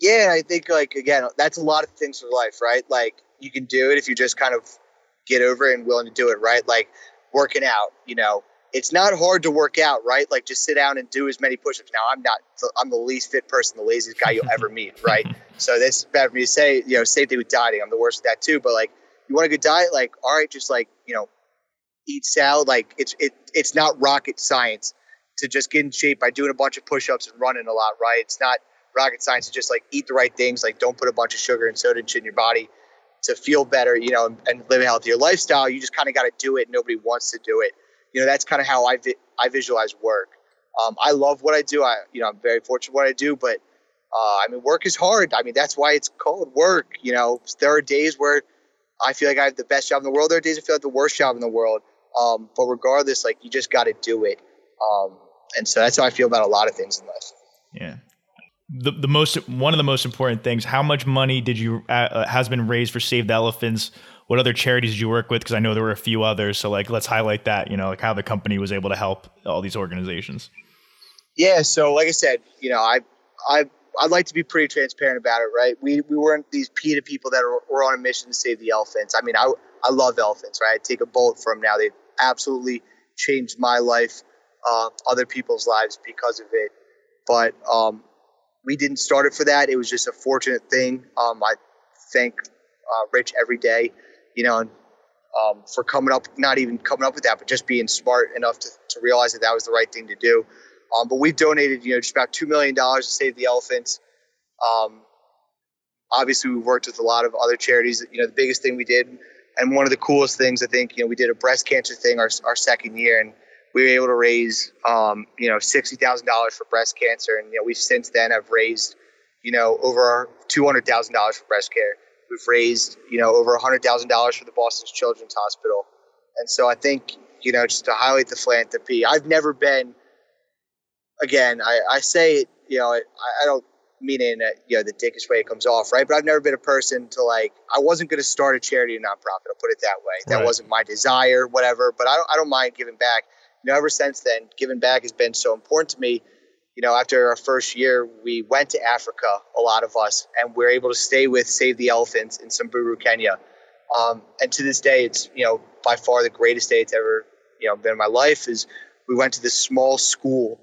Yeah, I think like again, that's a lot of things for life, right? Like you can do it if you just kind of get over it and willing to do it, right? Like working out, you know, it's not hard to work out, right? Like just sit down and do as many push-ups. Now I'm not, I'm the least fit person, the laziest guy you'll ever meet, right? so this is bad for me to say, you know, same thing with dieting. I'm the worst at that too. But like, you want a good diet, like, all right, just like, you know, eat salad. Like it's it it's not rocket science to just get in shape by doing a bunch of push-ups and running a lot, right? It's not rocket science to just like eat the right things, like don't put a bunch of sugar and soda in your body to feel better, you know, and, and live a healthier lifestyle. You just kind of got to do it. Nobody wants to do it. You know, that's kind of how I vi- I visualize work. Um, I love what I do. I you know I'm very fortunate what I do, but uh, I mean work is hard. I mean that's why it's called work. You know, there are days where I feel like I have the best job in the world. There are days I feel like the worst job in the world. Um, but regardless, like you just got to do it. Um, and so that's how I feel about a lot of things in life. Yeah. The, the most one of the most important things. How much money did you uh, uh has been raised for Save the Elephants? What other charities did you work with? Because I know there were a few others. So like, let's highlight that. You know, like how the company was able to help all these organizations. Yeah. So like I said, you know, I I I'd like to be pretty transparent about it, right? We we weren't these PETA people that were, on a mission to save the elephants. I mean, I I love elephants, right? I take a bullet from now. They've absolutely changed my life, uh, other people's lives because of it. But um, we didn't start it for that. It was just a fortunate thing. Um, I thank uh, Rich every day, you know, um, for coming up, not even coming up with that, but just being smart enough to, to realize that that was the right thing to do. Um, but we've donated, you know, just about $2 million to save the elephants. Um, obviously, we've worked with a lot of other charities. You know, the biggest thing we did and one of the coolest things, I think, you know, we did a breast cancer thing our, our second year, and we were able to raise, um, you know, sixty thousand dollars for breast cancer, and you know, we've since then have raised, you know, over two hundred thousand dollars for breast care. We've raised, you know, over hundred thousand dollars for the Boston Children's Hospital, and so I think, you know, just to highlight the philanthropy, I've never been. Again, I, I say it, you know, I, I don't meaning that you know the dickish way it comes off, right? But I've never been a person to like I wasn't going to start a charity or nonprofit. I'll put it that way. That right. wasn't my desire, whatever. But I don't I don't mind giving back. You know, ever since then, giving back has been so important to me. You know, after our first year, we went to Africa, a lot of us, and we are able to stay with Save the Elephants in Samburu, Kenya. Um, and to this day, it's you know by far the greatest day it's ever you know been in my life. Is we went to this small school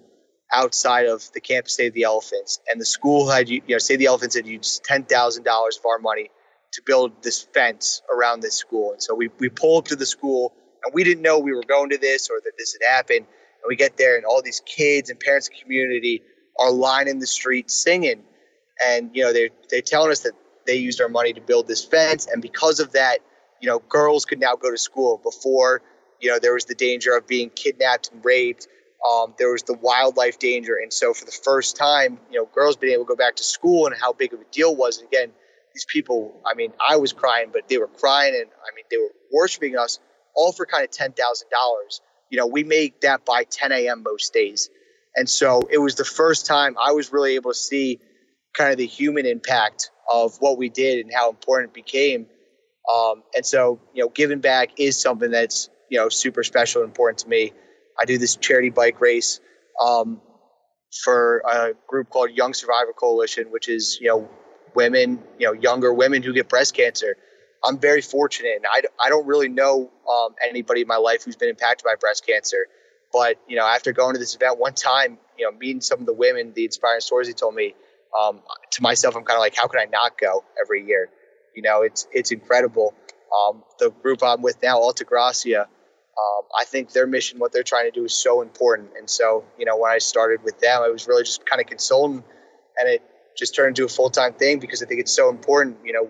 outside of the campus Save the Elephants, and the school had you know Save the Elephants had used ten thousand dollars of our money to build this fence around this school, and so we we pull up to the school, and we didn't know we were going to this or that this had happened, and we get there, and all these kids and parents and community are lining the street singing, and you know they're they're telling us that they used our money to build this fence, and because of that, you know, girls could now go to school. Before. You know, there was the danger of being kidnapped and raped um, there was the wildlife danger, and so for the first time, you know, girls being able to go back to school and how big of a deal was. And again, these people, I mean, I was crying, but they were crying, and I mean, they were worshiping us all for kind of ten thousand dollars. You know, we make that by 10 a.m. most days, and so it was the first time I was really able to see kind of the human impact of what we did and how important it became. Um, and so, you know, giving back is something that's you know super special and important to me. I do this charity bike race um, for a group called Young Survivor Coalition, which is you know women, you know younger women who get breast cancer. I'm very fortunate, and I, I don't really know um, anybody in my life who's been impacted by breast cancer. But you know, after going to this event one time, you know, meeting some of the women, the inspiring stories they told me, um, to myself, I'm kind of like, how can I not go every year? You know, it's it's incredible. Um, the group I'm with now, Alta Gracia, um, I think their mission, what they're trying to do, is so important. And so, you know, when I started with them, I was really just kind of consulting, and it just turned into a full time thing because I think it's so important. You know,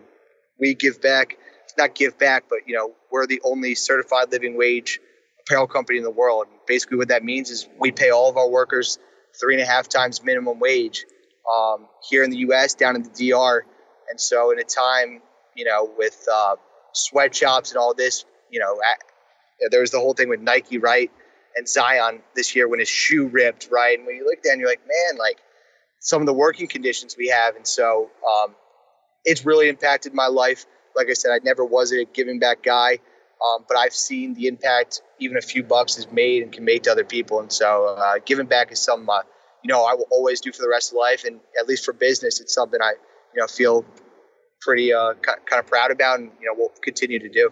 we give back, not give back, but you know, we're the only certified living wage apparel company in the world. And basically, what that means is we pay all of our workers three and a half times minimum wage um, here in the U.S., down in the DR. And so, in a time, you know, with uh, sweatshops and all this, you know, there was the whole thing with Nike, right? And Zion this year when his shoe ripped, right? And when you look down, you're like, man, like some of the working conditions we have. And so um, it's really impacted my life. Like I said, I never was a giving back guy, um, but I've seen the impact even a few bucks has made and can make to other people. And so uh, giving back is something, uh, you know, I will always do for the rest of life. And at least for business, it's something I, you know, feel pretty uh, kind of proud about and, you know, will continue to do.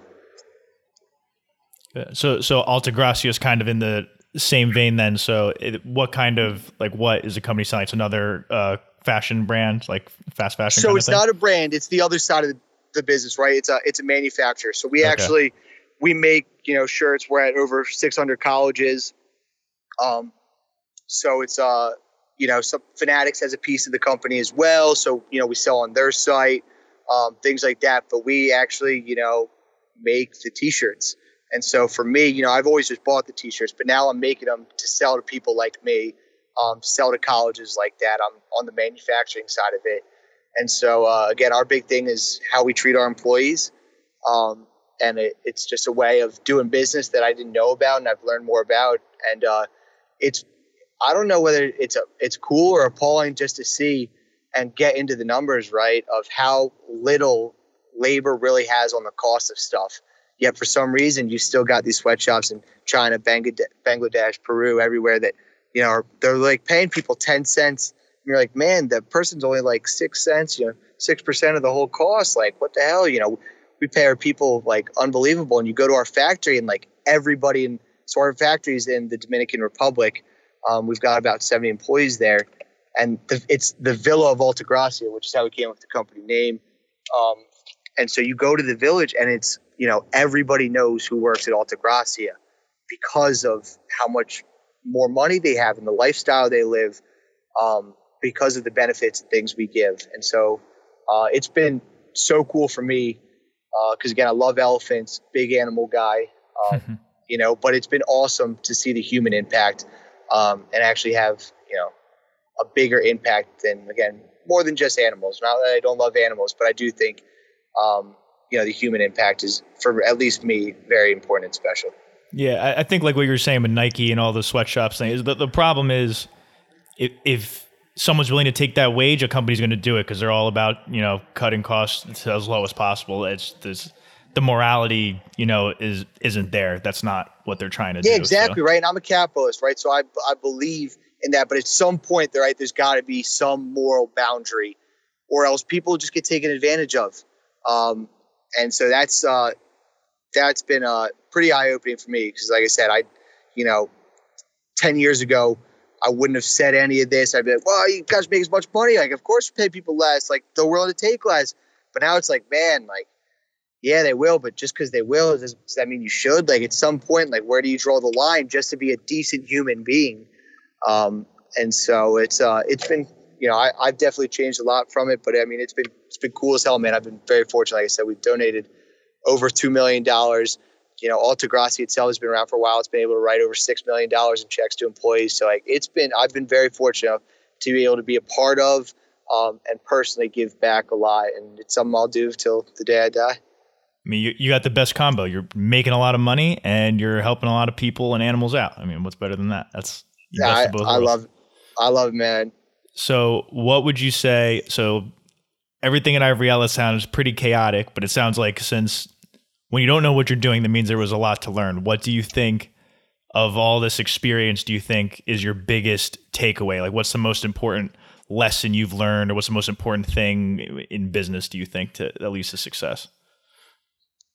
So so Altagracia is kind of in the same vein then. So it, what kind of like what is the company selling? It's another uh, fashion brand, like fast fashion. So it's not a brand. It's the other side of the, the, business, right? It's a it's a manufacturer. So we okay. actually we make you know shirts. We're at over 600 colleges. Um, so it's uh you know some Fanatics has a piece of the company as well. So you know we sell on their site, um, things like that. But we actually you know make the t-shirts. And so for me, you know, I've always just bought the t-shirts, but now I'm making them to sell to people like me, um, sell to colleges like that. I'm on the manufacturing side of it. And so uh, again, our big thing is how we treat our employees. Um, and it, it's just a way of doing business that I didn't know about and I've learned more about. And uh, it's, I don't know whether it's a, it's cool or appalling just to see and get into the numbers, right, of how little labor really has on the cost of stuff. Yet for some reason, you still got these sweatshops in China, Bangladesh, Peru, everywhere that you know they're like paying people ten cents. And you're like, man, the person's only like six cents. You know, six percent of the whole cost. Like, what the hell? You know, we pay our people like unbelievable. And you go to our factory, and like everybody in so our factories in the Dominican Republic, um, we've got about 70 employees there, and the, it's the Villa of Altagracia, which is how we came up with the company name. Um, and so you go to the village, and it's you know, everybody knows who works at Altagracia because of how much more money they have and the lifestyle they live, um, because of the benefits and things we give. And so uh, it's been so cool for me because, uh, again, I love elephants, big animal guy, um, you know, but it's been awesome to see the human impact um, and actually have, you know, a bigger impact than, again, more than just animals. Not that I don't love animals, but I do think um, you know the human impact is for at least me very important and special. Yeah, I, think like what you were saying with Nike and all the sweatshops thing is that the problem is if, if someone's willing to take that wage, a company's going to do it because they're all about you know cutting costs to as low as possible. It's this the morality you know is isn't there. That's not what they're trying to yeah, do. Yeah, exactly so. right. And I'm a capitalist, right? So I I believe in that, but at some point, there right, there's got to be some moral boundary, or else people just get taken advantage of. Um, and so that's uh, that's been uh, pretty eye opening for me because, like I said, I, you know, ten years ago, I wouldn't have said any of this. I'd be like, well, you guys make as much money. Like, of course, pay people less. Like, they're willing to take less. But now it's like, man, like, yeah, they will. But just because they will, does, does that mean you should? Like, at some point, like, where do you draw the line just to be a decent human being? Um, and so it's uh, it's been, you know, I, I've definitely changed a lot from it. But I mean, it's been it's been cool as hell, man. I've been very fortunate. Like I said, we've donated over two million dollars you know, Gracia itself has been around for a while. It's been able to write over six million dollars in checks to employees. So like, it's been I've been very fortunate to be able to be a part of um, and personally give back a lot, and it's something I'll do till the day I die. I mean, you, you got the best combo. You're making a lot of money and you're helping a lot of people and animals out. I mean, what's better than that? That's yeah, I, I love, I love, it, man. So, what would you say? So, everything in Ivory Ella's sounds pretty chaotic, but it sounds like since when you don't know what you're doing, that means there was a lot to learn. What do you think of all this experience? Do you think is your biggest takeaway? Like, what's the most important lesson you've learned, or what's the most important thing in business? Do you think to at least to success?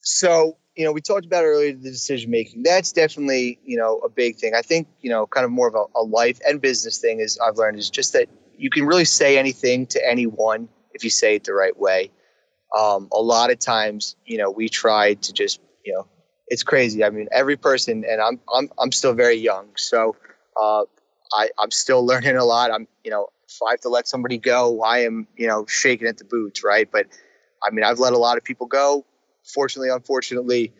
So, you know, we talked about earlier the decision making. That's definitely, you know, a big thing. I think, you know, kind of more of a, a life and business thing is I've learned is just that you can really say anything to anyone if you say it the right way um, a lot of times, you know, we try to just, you know, it's crazy. I mean, every person, and I'm I'm I'm still very young, so uh, I I'm still learning a lot. I'm you know, if I have to let somebody go, I am you know shaking at the boots, right? But I mean, I've let a lot of people go, fortunately, unfortunately,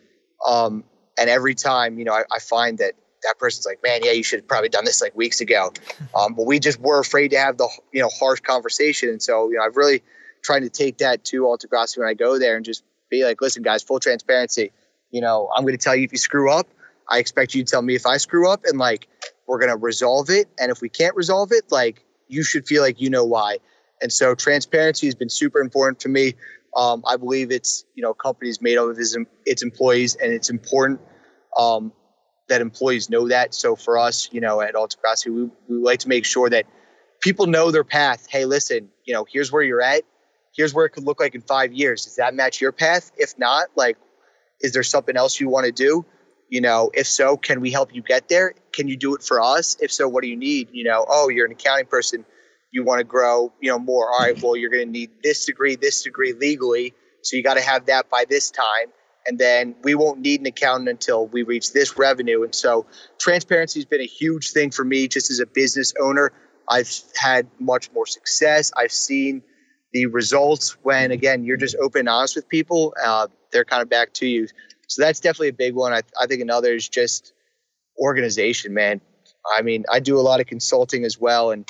um, and every time, you know, I, I find that that person's like, man, yeah, you should have probably done this like weeks ago. Um, but we just were afraid to have the you know harsh conversation, and so you know, I've really trying to take that to Alta Gracia when I go there and just be like, listen, guys, full transparency. You know, I'm going to tell you if you screw up. I expect you to tell me if I screw up, and like we're going to resolve it. And if we can't resolve it, like you should feel like you know why. And so transparency has been super important to me. Um, I believe it's you know companies made up of its, its employees, and it's important um, that employees know that. So for us, you know, at Alta Gracia, we, we like to make sure that people know their path. Hey, listen, you know, here's where you're at here's where it could look like in five years. Does that match your path? If not, like, is there something else you want to do? You know, if so, can we help you get there? Can you do it for us? If so, what do you need? You know, oh, you're an accounting person. You want to grow, you know, more. All right, well, you're going to need this degree, this degree legally. So you got to have that by this time. And then we won't need an accountant until we reach this revenue. And so transparency has been a huge thing for me just as a business owner. I've had much more success. I've seen the results when again you're just open and honest with people uh, they're kind of back to you so that's definitely a big one I, I think another is just organization man i mean i do a lot of consulting as well and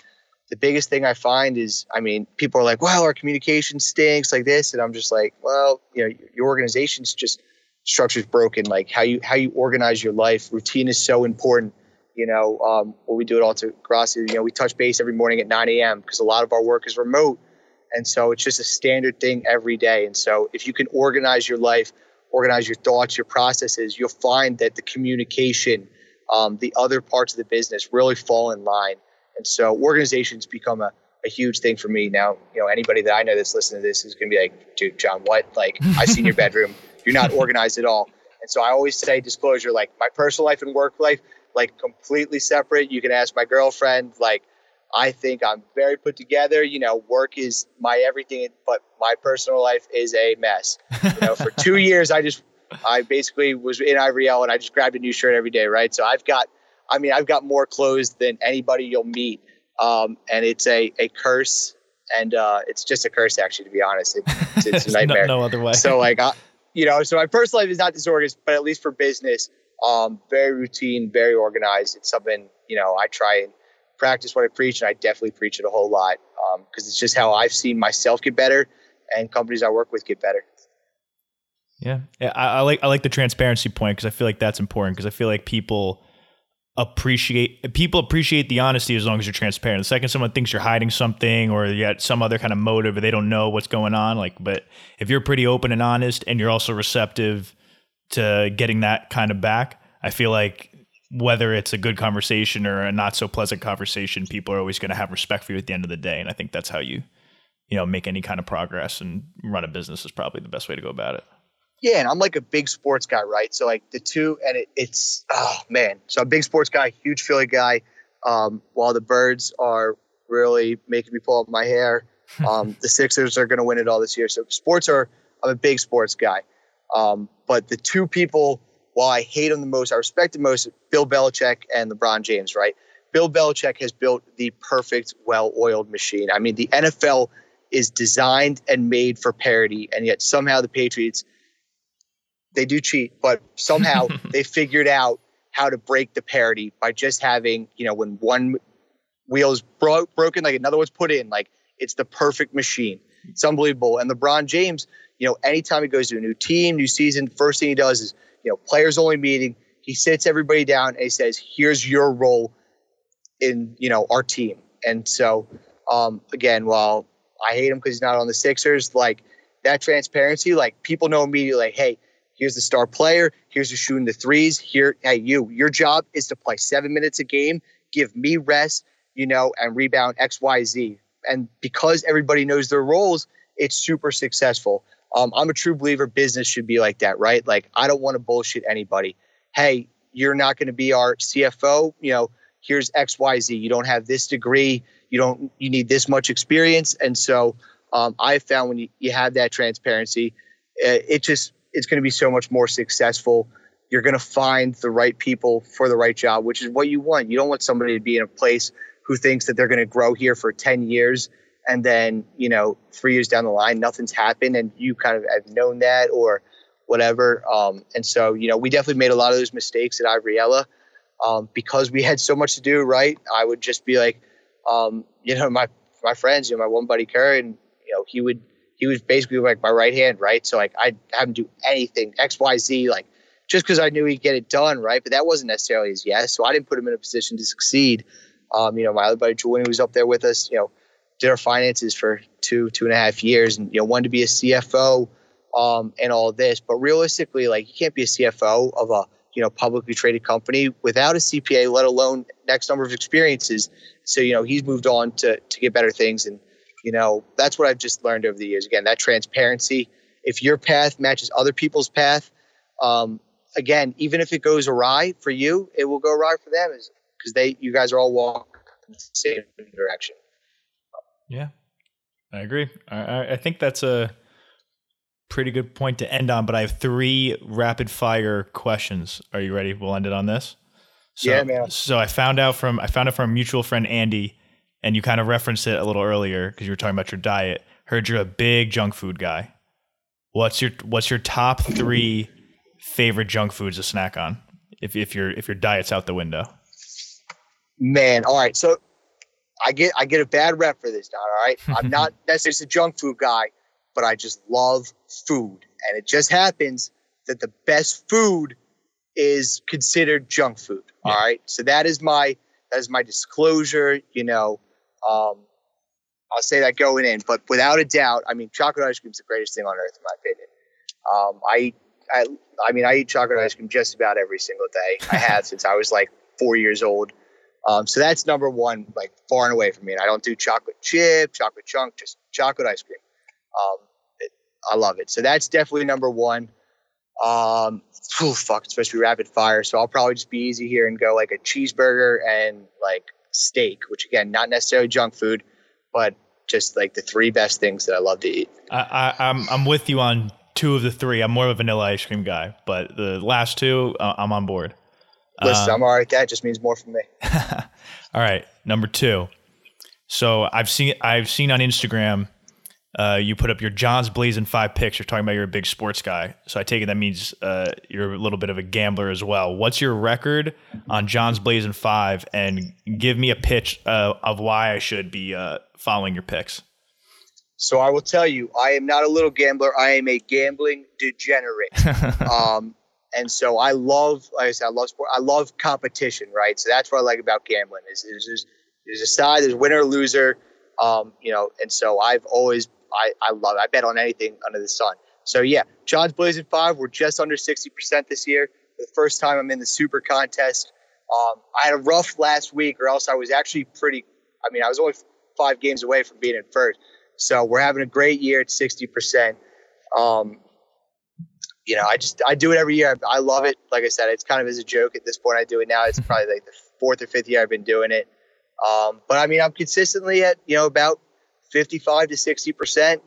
the biggest thing i find is i mean people are like well our communication stinks like this and i'm just like well you know your organization's just structure's broken like how you how you organize your life routine is so important you know um, what we do at Alta Gracia, you know we touch base every morning at 9 a.m because a lot of our work is remote and so it's just a standard thing every day. And so if you can organize your life, organize your thoughts, your processes, you'll find that the communication, um, the other parts of the business really fall in line. And so organizations become a, a huge thing for me now. You know, anybody that I know that's listening to this is going to be like, dude, John, what? Like, I've seen your bedroom. You're not organized at all. And so I always say disclosure, like my personal life and work life, like completely separate. You can ask my girlfriend, like I think I'm very put together. You know, work is my everything, but my personal life is a mess. You know, for two years, I just, I basically was in Ivory Ella and I just grabbed a new shirt every day, right? So I've got, I mean, I've got more clothes than anybody you'll meet. Um, and it's a, a curse. And uh, it's just a curse, actually, to be honest. It, it's, it's a nightmare. no, no, other way. So, like, I, you know, so my personal life is not disorganized, but at least for business, um, very routine, very organized. It's something, you know, I try and practice what I preach, and I definitely preach it a whole lot because um, it's just how I've seen myself get better and companies I work with get better. Yeah, yeah I, I like I like the transparency point because I feel like that's important because I feel like people appreciate people appreciate the honesty as long as you're transparent. The second someone thinks you're hiding something or you got some other kind of motive or they don't know what's going on, like but if you're pretty open and honest and you're also receptive to getting that kind of back, I feel like whether it's a good conversation or a not so pleasant conversation, people are always going to have respect for you at the end of the day. And I think that's how you, you know, make any kind of progress and run a business is probably the best way to go about it. Yeah, and I'm like a big sports guy, right? So like the two, and it, it's oh man, so a big sports guy, huge Philly guy. Um, while the Birds are really making me pull up my hair, um, the Sixers are going to win it all this year. So sports are. I'm a big sports guy. Um, but the two people, while I hate them the most, I respect the most, Bill Belichick and LeBron James. Right? Bill Belichick has built the perfect, well-oiled machine. I mean, the NFL is designed and made for parity, and yet somehow the Patriots they do cheat, but somehow they figured out how to break the parity by just having, you know, when one wheel is bro- broken, like another one's put in, like it's the perfect machine. It's unbelievable. And LeBron James, you know, anytime he goes to a new team, new season, first thing he does is, you know, players only meeting. He sits everybody down and he says, "Here's your role in, you know, our team." And so, um, again, while I hate him because he's not on the Sixers, like that transparency, like people know immediately, like, hey, Here's the star player. Here's who's shooting the threes. Here, hey, you, your job is to play seven minutes a game, give me rest, you know, and rebound X, Y, Z. And because everybody knows their roles, it's super successful. Um, I'm a true believer business should be like that, right? Like, I don't want to bullshit anybody. Hey, you're not going to be our CFO. You know, here's X, Y, Z. You don't have this degree. You don't, you need this much experience. And so um, I found when you, you have that transparency, uh, it just it's going to be so much more successful. You're going to find the right people for the right job, which is what you want. You don't want somebody to be in a place who thinks that they're going to grow here for 10 years and then, you know, three years down the line, nothing's happened and you kind of have known that or whatever. Um, and so, you know, we definitely made a lot of those mistakes at Ivory Ella um, because we had so much to do, right? I would just be like, um, you know, my, my friends, you know, my one buddy Kerr, and, you know, he would he was basically like my right hand, right? So like I'd have him do anything X Y Z, like just because I knew he'd get it done, right? But that wasn't necessarily his yes, so I didn't put him in a position to succeed. Um, you know, my other buddy Julian was up there with us. You know, did our finances for two two and a half years, and you know wanted to be a CFO um, and all this. But realistically, like you can't be a CFO of a you know publicly traded company without a CPA, let alone next number of experiences. So you know he's moved on to to get better things and you know, that's what I've just learned over the years. Again, that transparency. If your path matches other people's path, um, again, even if it goes awry for you, it will go awry for them, because they, you guys are all walking the same direction. Yeah, I agree. I, I think that's a pretty good point to end on. But I have three rapid fire questions. Are you ready? We'll end it on this. So, yeah, man. So I found out from I found out from a mutual friend Andy and you kind of referenced it a little earlier because you were talking about your diet. Heard you're a big junk food guy. What's your What's your top three favorite junk foods to snack on? If if your if your diet's out the window. Man, all right. So I get I get a bad rep for this, Don. All right, I'm not necessarily a junk food guy, but I just love food, and it just happens that the best food is considered junk food. Yeah. All right, so that is my that is my disclosure. You know, um, I'll say that going in, but without a doubt, I mean, chocolate ice cream is the greatest thing on earth, in my opinion. Um, I, I, I mean, I eat chocolate ice cream just about every single day. I have since I was like four years old. Um, so that's number one, like far and away from me. And I don't do chocolate chip, chocolate chunk, just chocolate ice cream. Um, it, I love it. So that's definitely number one. Um, oh, fuck, it's supposed to be rapid fire. So I'll probably just be easy here and go like a cheeseburger and like steak, which again, not necessarily junk food, but just like the three best things that I love to eat. I, I, am I'm, I'm with you on two of the three. I'm more of a vanilla ice cream guy, but the last two, uh, I'm on board. Listen, um, I'm all right. That just means more for me. all right, number two. So I've seen I've seen on Instagram uh, you put up your John's Blazing Five picks. You're talking about you're a big sports guy, so I take it that means uh, you're a little bit of a gambler as well. What's your record on John's Blazing Five, and give me a pitch uh, of why I should be uh, following your picks. So I will tell you, I am not a little gambler. I am a gambling degenerate. um, and so I love, like I said, I love sport. I love competition, right? So that's what I like about gambling is there's, there's a side, there's winner, loser. Um, you know, and so I've always I, I love it. I bet on anything under the sun. So yeah, John's Blazing Five. We're just under sixty percent this year. For the first time, I'm in the Super Contest. Um, I had a rough last week, or else I was actually pretty. I mean, I was only five games away from being in first. So we're having a great year at sixty percent. Um, you know, I just I do it every year. I, I, love it. Like I said, it's kind of as a joke at this point. I do it now. It's probably like the, fourth or fifth year I've been doing it. Um, but I mean, I'm consistently at you know about 55 to 60 percent.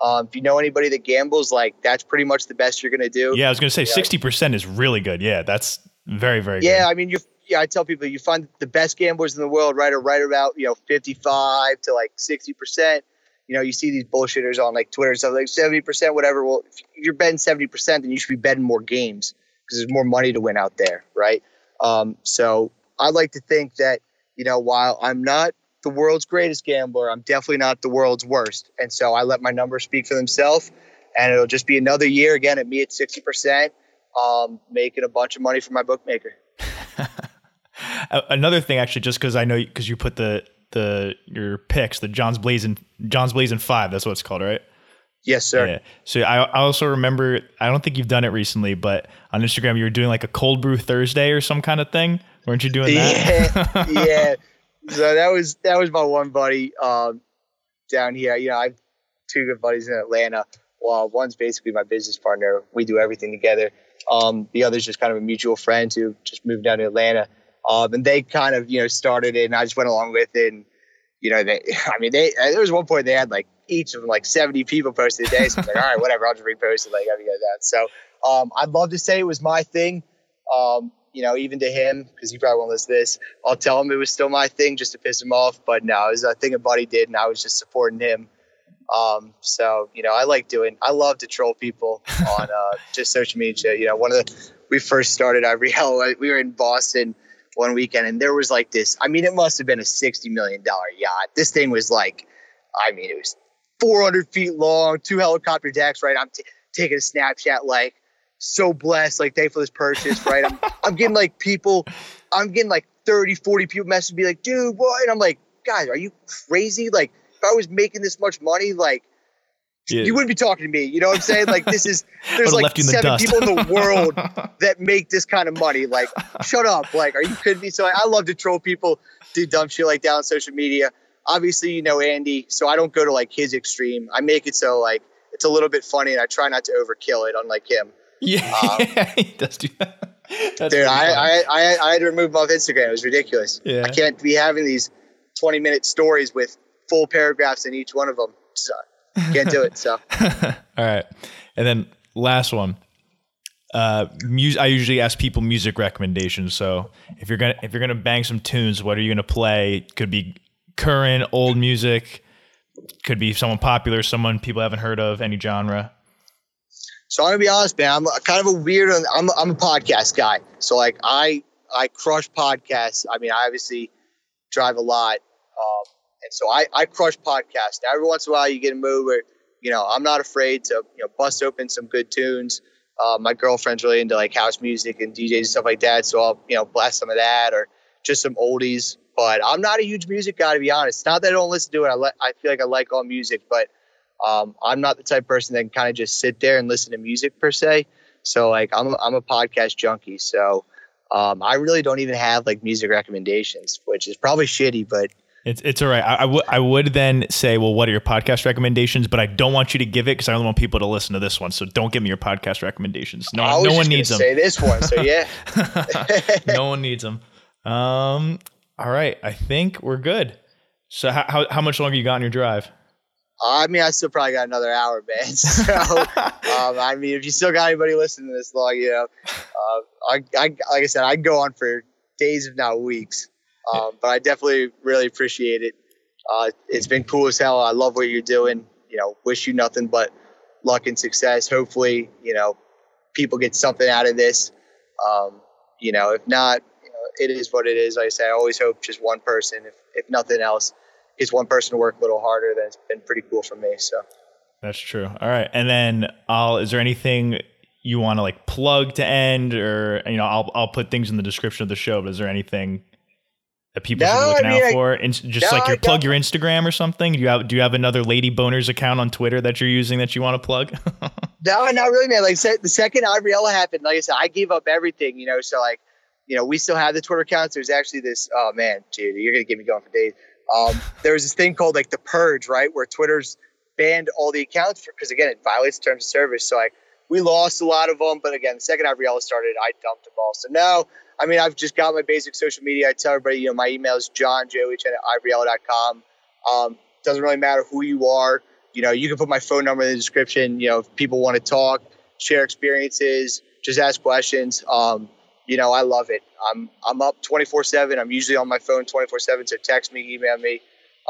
Um, if you know anybody that gambles, like that's pretty much the best you're gonna do. Yeah, I was gonna say sixty percent is really good. Yeah, that's very very yeah, good. I mean, you yeah, I tell people you find the best gamblers in the world right are right about you know 55 to like 60 percent. You know, you see these bullshitters on like Twitter and stuff like 70 percent, whatever. Well, if you're betting 70 percent, then you should be betting more games because there's more money to win out there, right? Um, so I like to think that you know, while I'm not the world's greatest gambler, I'm definitely not the world's worst. And so I let my numbers speak for themselves. And it'll just be another year again at me at 60%, um, making a bunch of money for my bookmaker. Another thing, actually, just because I know because you put the the your picks, the John's Blazing John's Blazing Five. That's what it's called, right? Yes, sir. Yeah. So I, I also remember. I don't think you've done it recently, but on Instagram you were doing like a cold brew Thursday or some kind of thing. Weren't you doing that? Yeah. yeah. So that was that was my one buddy um, down here. You know, I have two good buddies in Atlanta. Well, one's basically my business partner. We do everything together. Um, the other's just kind of a mutual friend who just moved down to Atlanta. Um, and they kind of, you know, started it and I just went along with it. And, you know, they, I mean, they, there was one point they had like each of them, like 70 people posted a day. So I was like, all right, whatever, I'll just repost it. Like, I'll get that. So, um, I'd love to say it was my thing. Um, you know, even to him, because he probably won't listen to this, I'll tell him it was still my thing just to piss him off. But no, it was a thing a buddy did, and I was just supporting him. Um, so you know, I like doing. I love to troll people on uh, just social media. You know, one of the we first started IRL, we were in Boston one weekend, and there was like this. I mean, it must have been a sixty million dollar yacht. This thing was like, I mean, it was four hundred feet long, two helicopter decks. Right, I'm t- taking a Snapchat like so blessed, like thankful for this purchase, right? I'm, I'm getting like people, I'm getting like 30, 40 people message me like, dude, what? And I'm like, guys, are you crazy? Like, if I was making this much money, like, yeah. you wouldn't be talking to me. You know what I'm saying? Like, this is, there's like seven the people in the world that make this kind of money. Like, shut up. Like, are you kidding me? So I, I love to troll people, do dumb shit like that on social media. Obviously, you know Andy, so I don't go to like his extreme. I make it so like it's a little bit funny and I try not to overkill it, unlike him. Yeah, um, he does do that. That's dude, I, I, I, I had to remove him off Instagram. It was ridiculous. Yeah. I can't be having these 20 minute stories with full paragraphs in each one of them. So can't do it. So. All right. And then last one. Uh, music. I usually ask people music recommendations. So if you're gonna if you're gonna bang some tunes, what are you gonna play? Could be current, old music. Could be someone popular, someone people haven't heard of, any genre. So I'm gonna be honest, man. I'm kind of a weird. I'm I'm a podcast guy. So like I I crush podcasts. I mean, I obviously drive a lot, um, and so I I crush podcasts. Now, every once in a while, you get a mood where you know I'm not afraid to you know bust open some good tunes. Uh, my girlfriend's really into like house music and DJs and stuff like that, so I'll you know blast some of that or just some oldies. But I'm not a huge music guy to be honest. Not that I don't listen to it. I le- I feel like I like all music, but um, I'm not the type of person that can kind of just sit there and listen to music per se. So like I'm a, I'm a podcast junkie. So um, I really don't even have like music recommendations, which is probably shitty, but it's it's all right. I, I would I would then say, well, what are your podcast recommendations? But I don't want you to give it because I only want people to listen to this one. So don't give me your podcast recommendations. No, no one needs them. Say this one. So yeah, no one needs them. Um. All right. I think we're good. So how how, how much longer you got on your drive? I mean, I still probably got another hour, man. So, um, I mean, if you still got anybody listening to this long, you know, uh, I, I, like I said, I'd go on for days, if not weeks. Um, but I definitely really appreciate it. Uh, it's been cool as hell. I love what you're doing. You know, wish you nothing but luck and success. Hopefully, you know, people get something out of this. Um, you know, if not, you know, it is what it is. Like I say, I always hope just one person, if, if nothing else, gets one person to work a little harder, that's been pretty cool for me. So that's true. All right, and then I'll. Is there anything you want to like plug to end, or you know, I'll I'll put things in the description of the show. But is there anything that people no, should be looking I mean, out for? And just no, like your plug your Instagram or something. Do you have do you have another Lady Boners account on Twitter that you're using that you want to plug? no, not really, man. Like the second Ivory Ella happened, like I said, I gave up everything. You know, so like you know, we still have the Twitter accounts. There's actually this. Oh man, dude, you're gonna get me going for days. Um, there was this thing called like the purge, right, where Twitter's banned all the accounts because again it violates terms of service. So like we lost a lot of them, but again, the second Ivory Ella started, I dumped them all. So now I mean, I've just got my basic social media. I tell everybody, you know, my email is john, J-O-H-N at. Um, doesn't really matter who you are. You know, you can put my phone number in the description. You know, if people want to talk, share experiences, just ask questions. Um, you know, I love it. I'm I'm up 24 seven. I'm usually on my phone 24 seven. So text me, email me.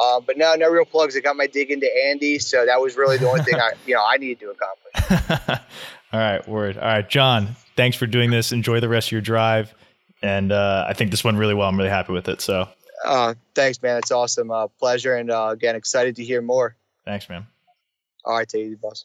Um, but no, no real plugs. I got my dig into Andy, so that was really the only thing I, you know, I needed to accomplish. All right, word. All right, John. Thanks for doing this. Enjoy the rest of your drive, and uh, I think this went really well. I'm really happy with it. So, uh, thanks, man. It's awesome. Uh, pleasure, and uh, again, excited to hear more. Thanks, man. All right, take it easy, boss.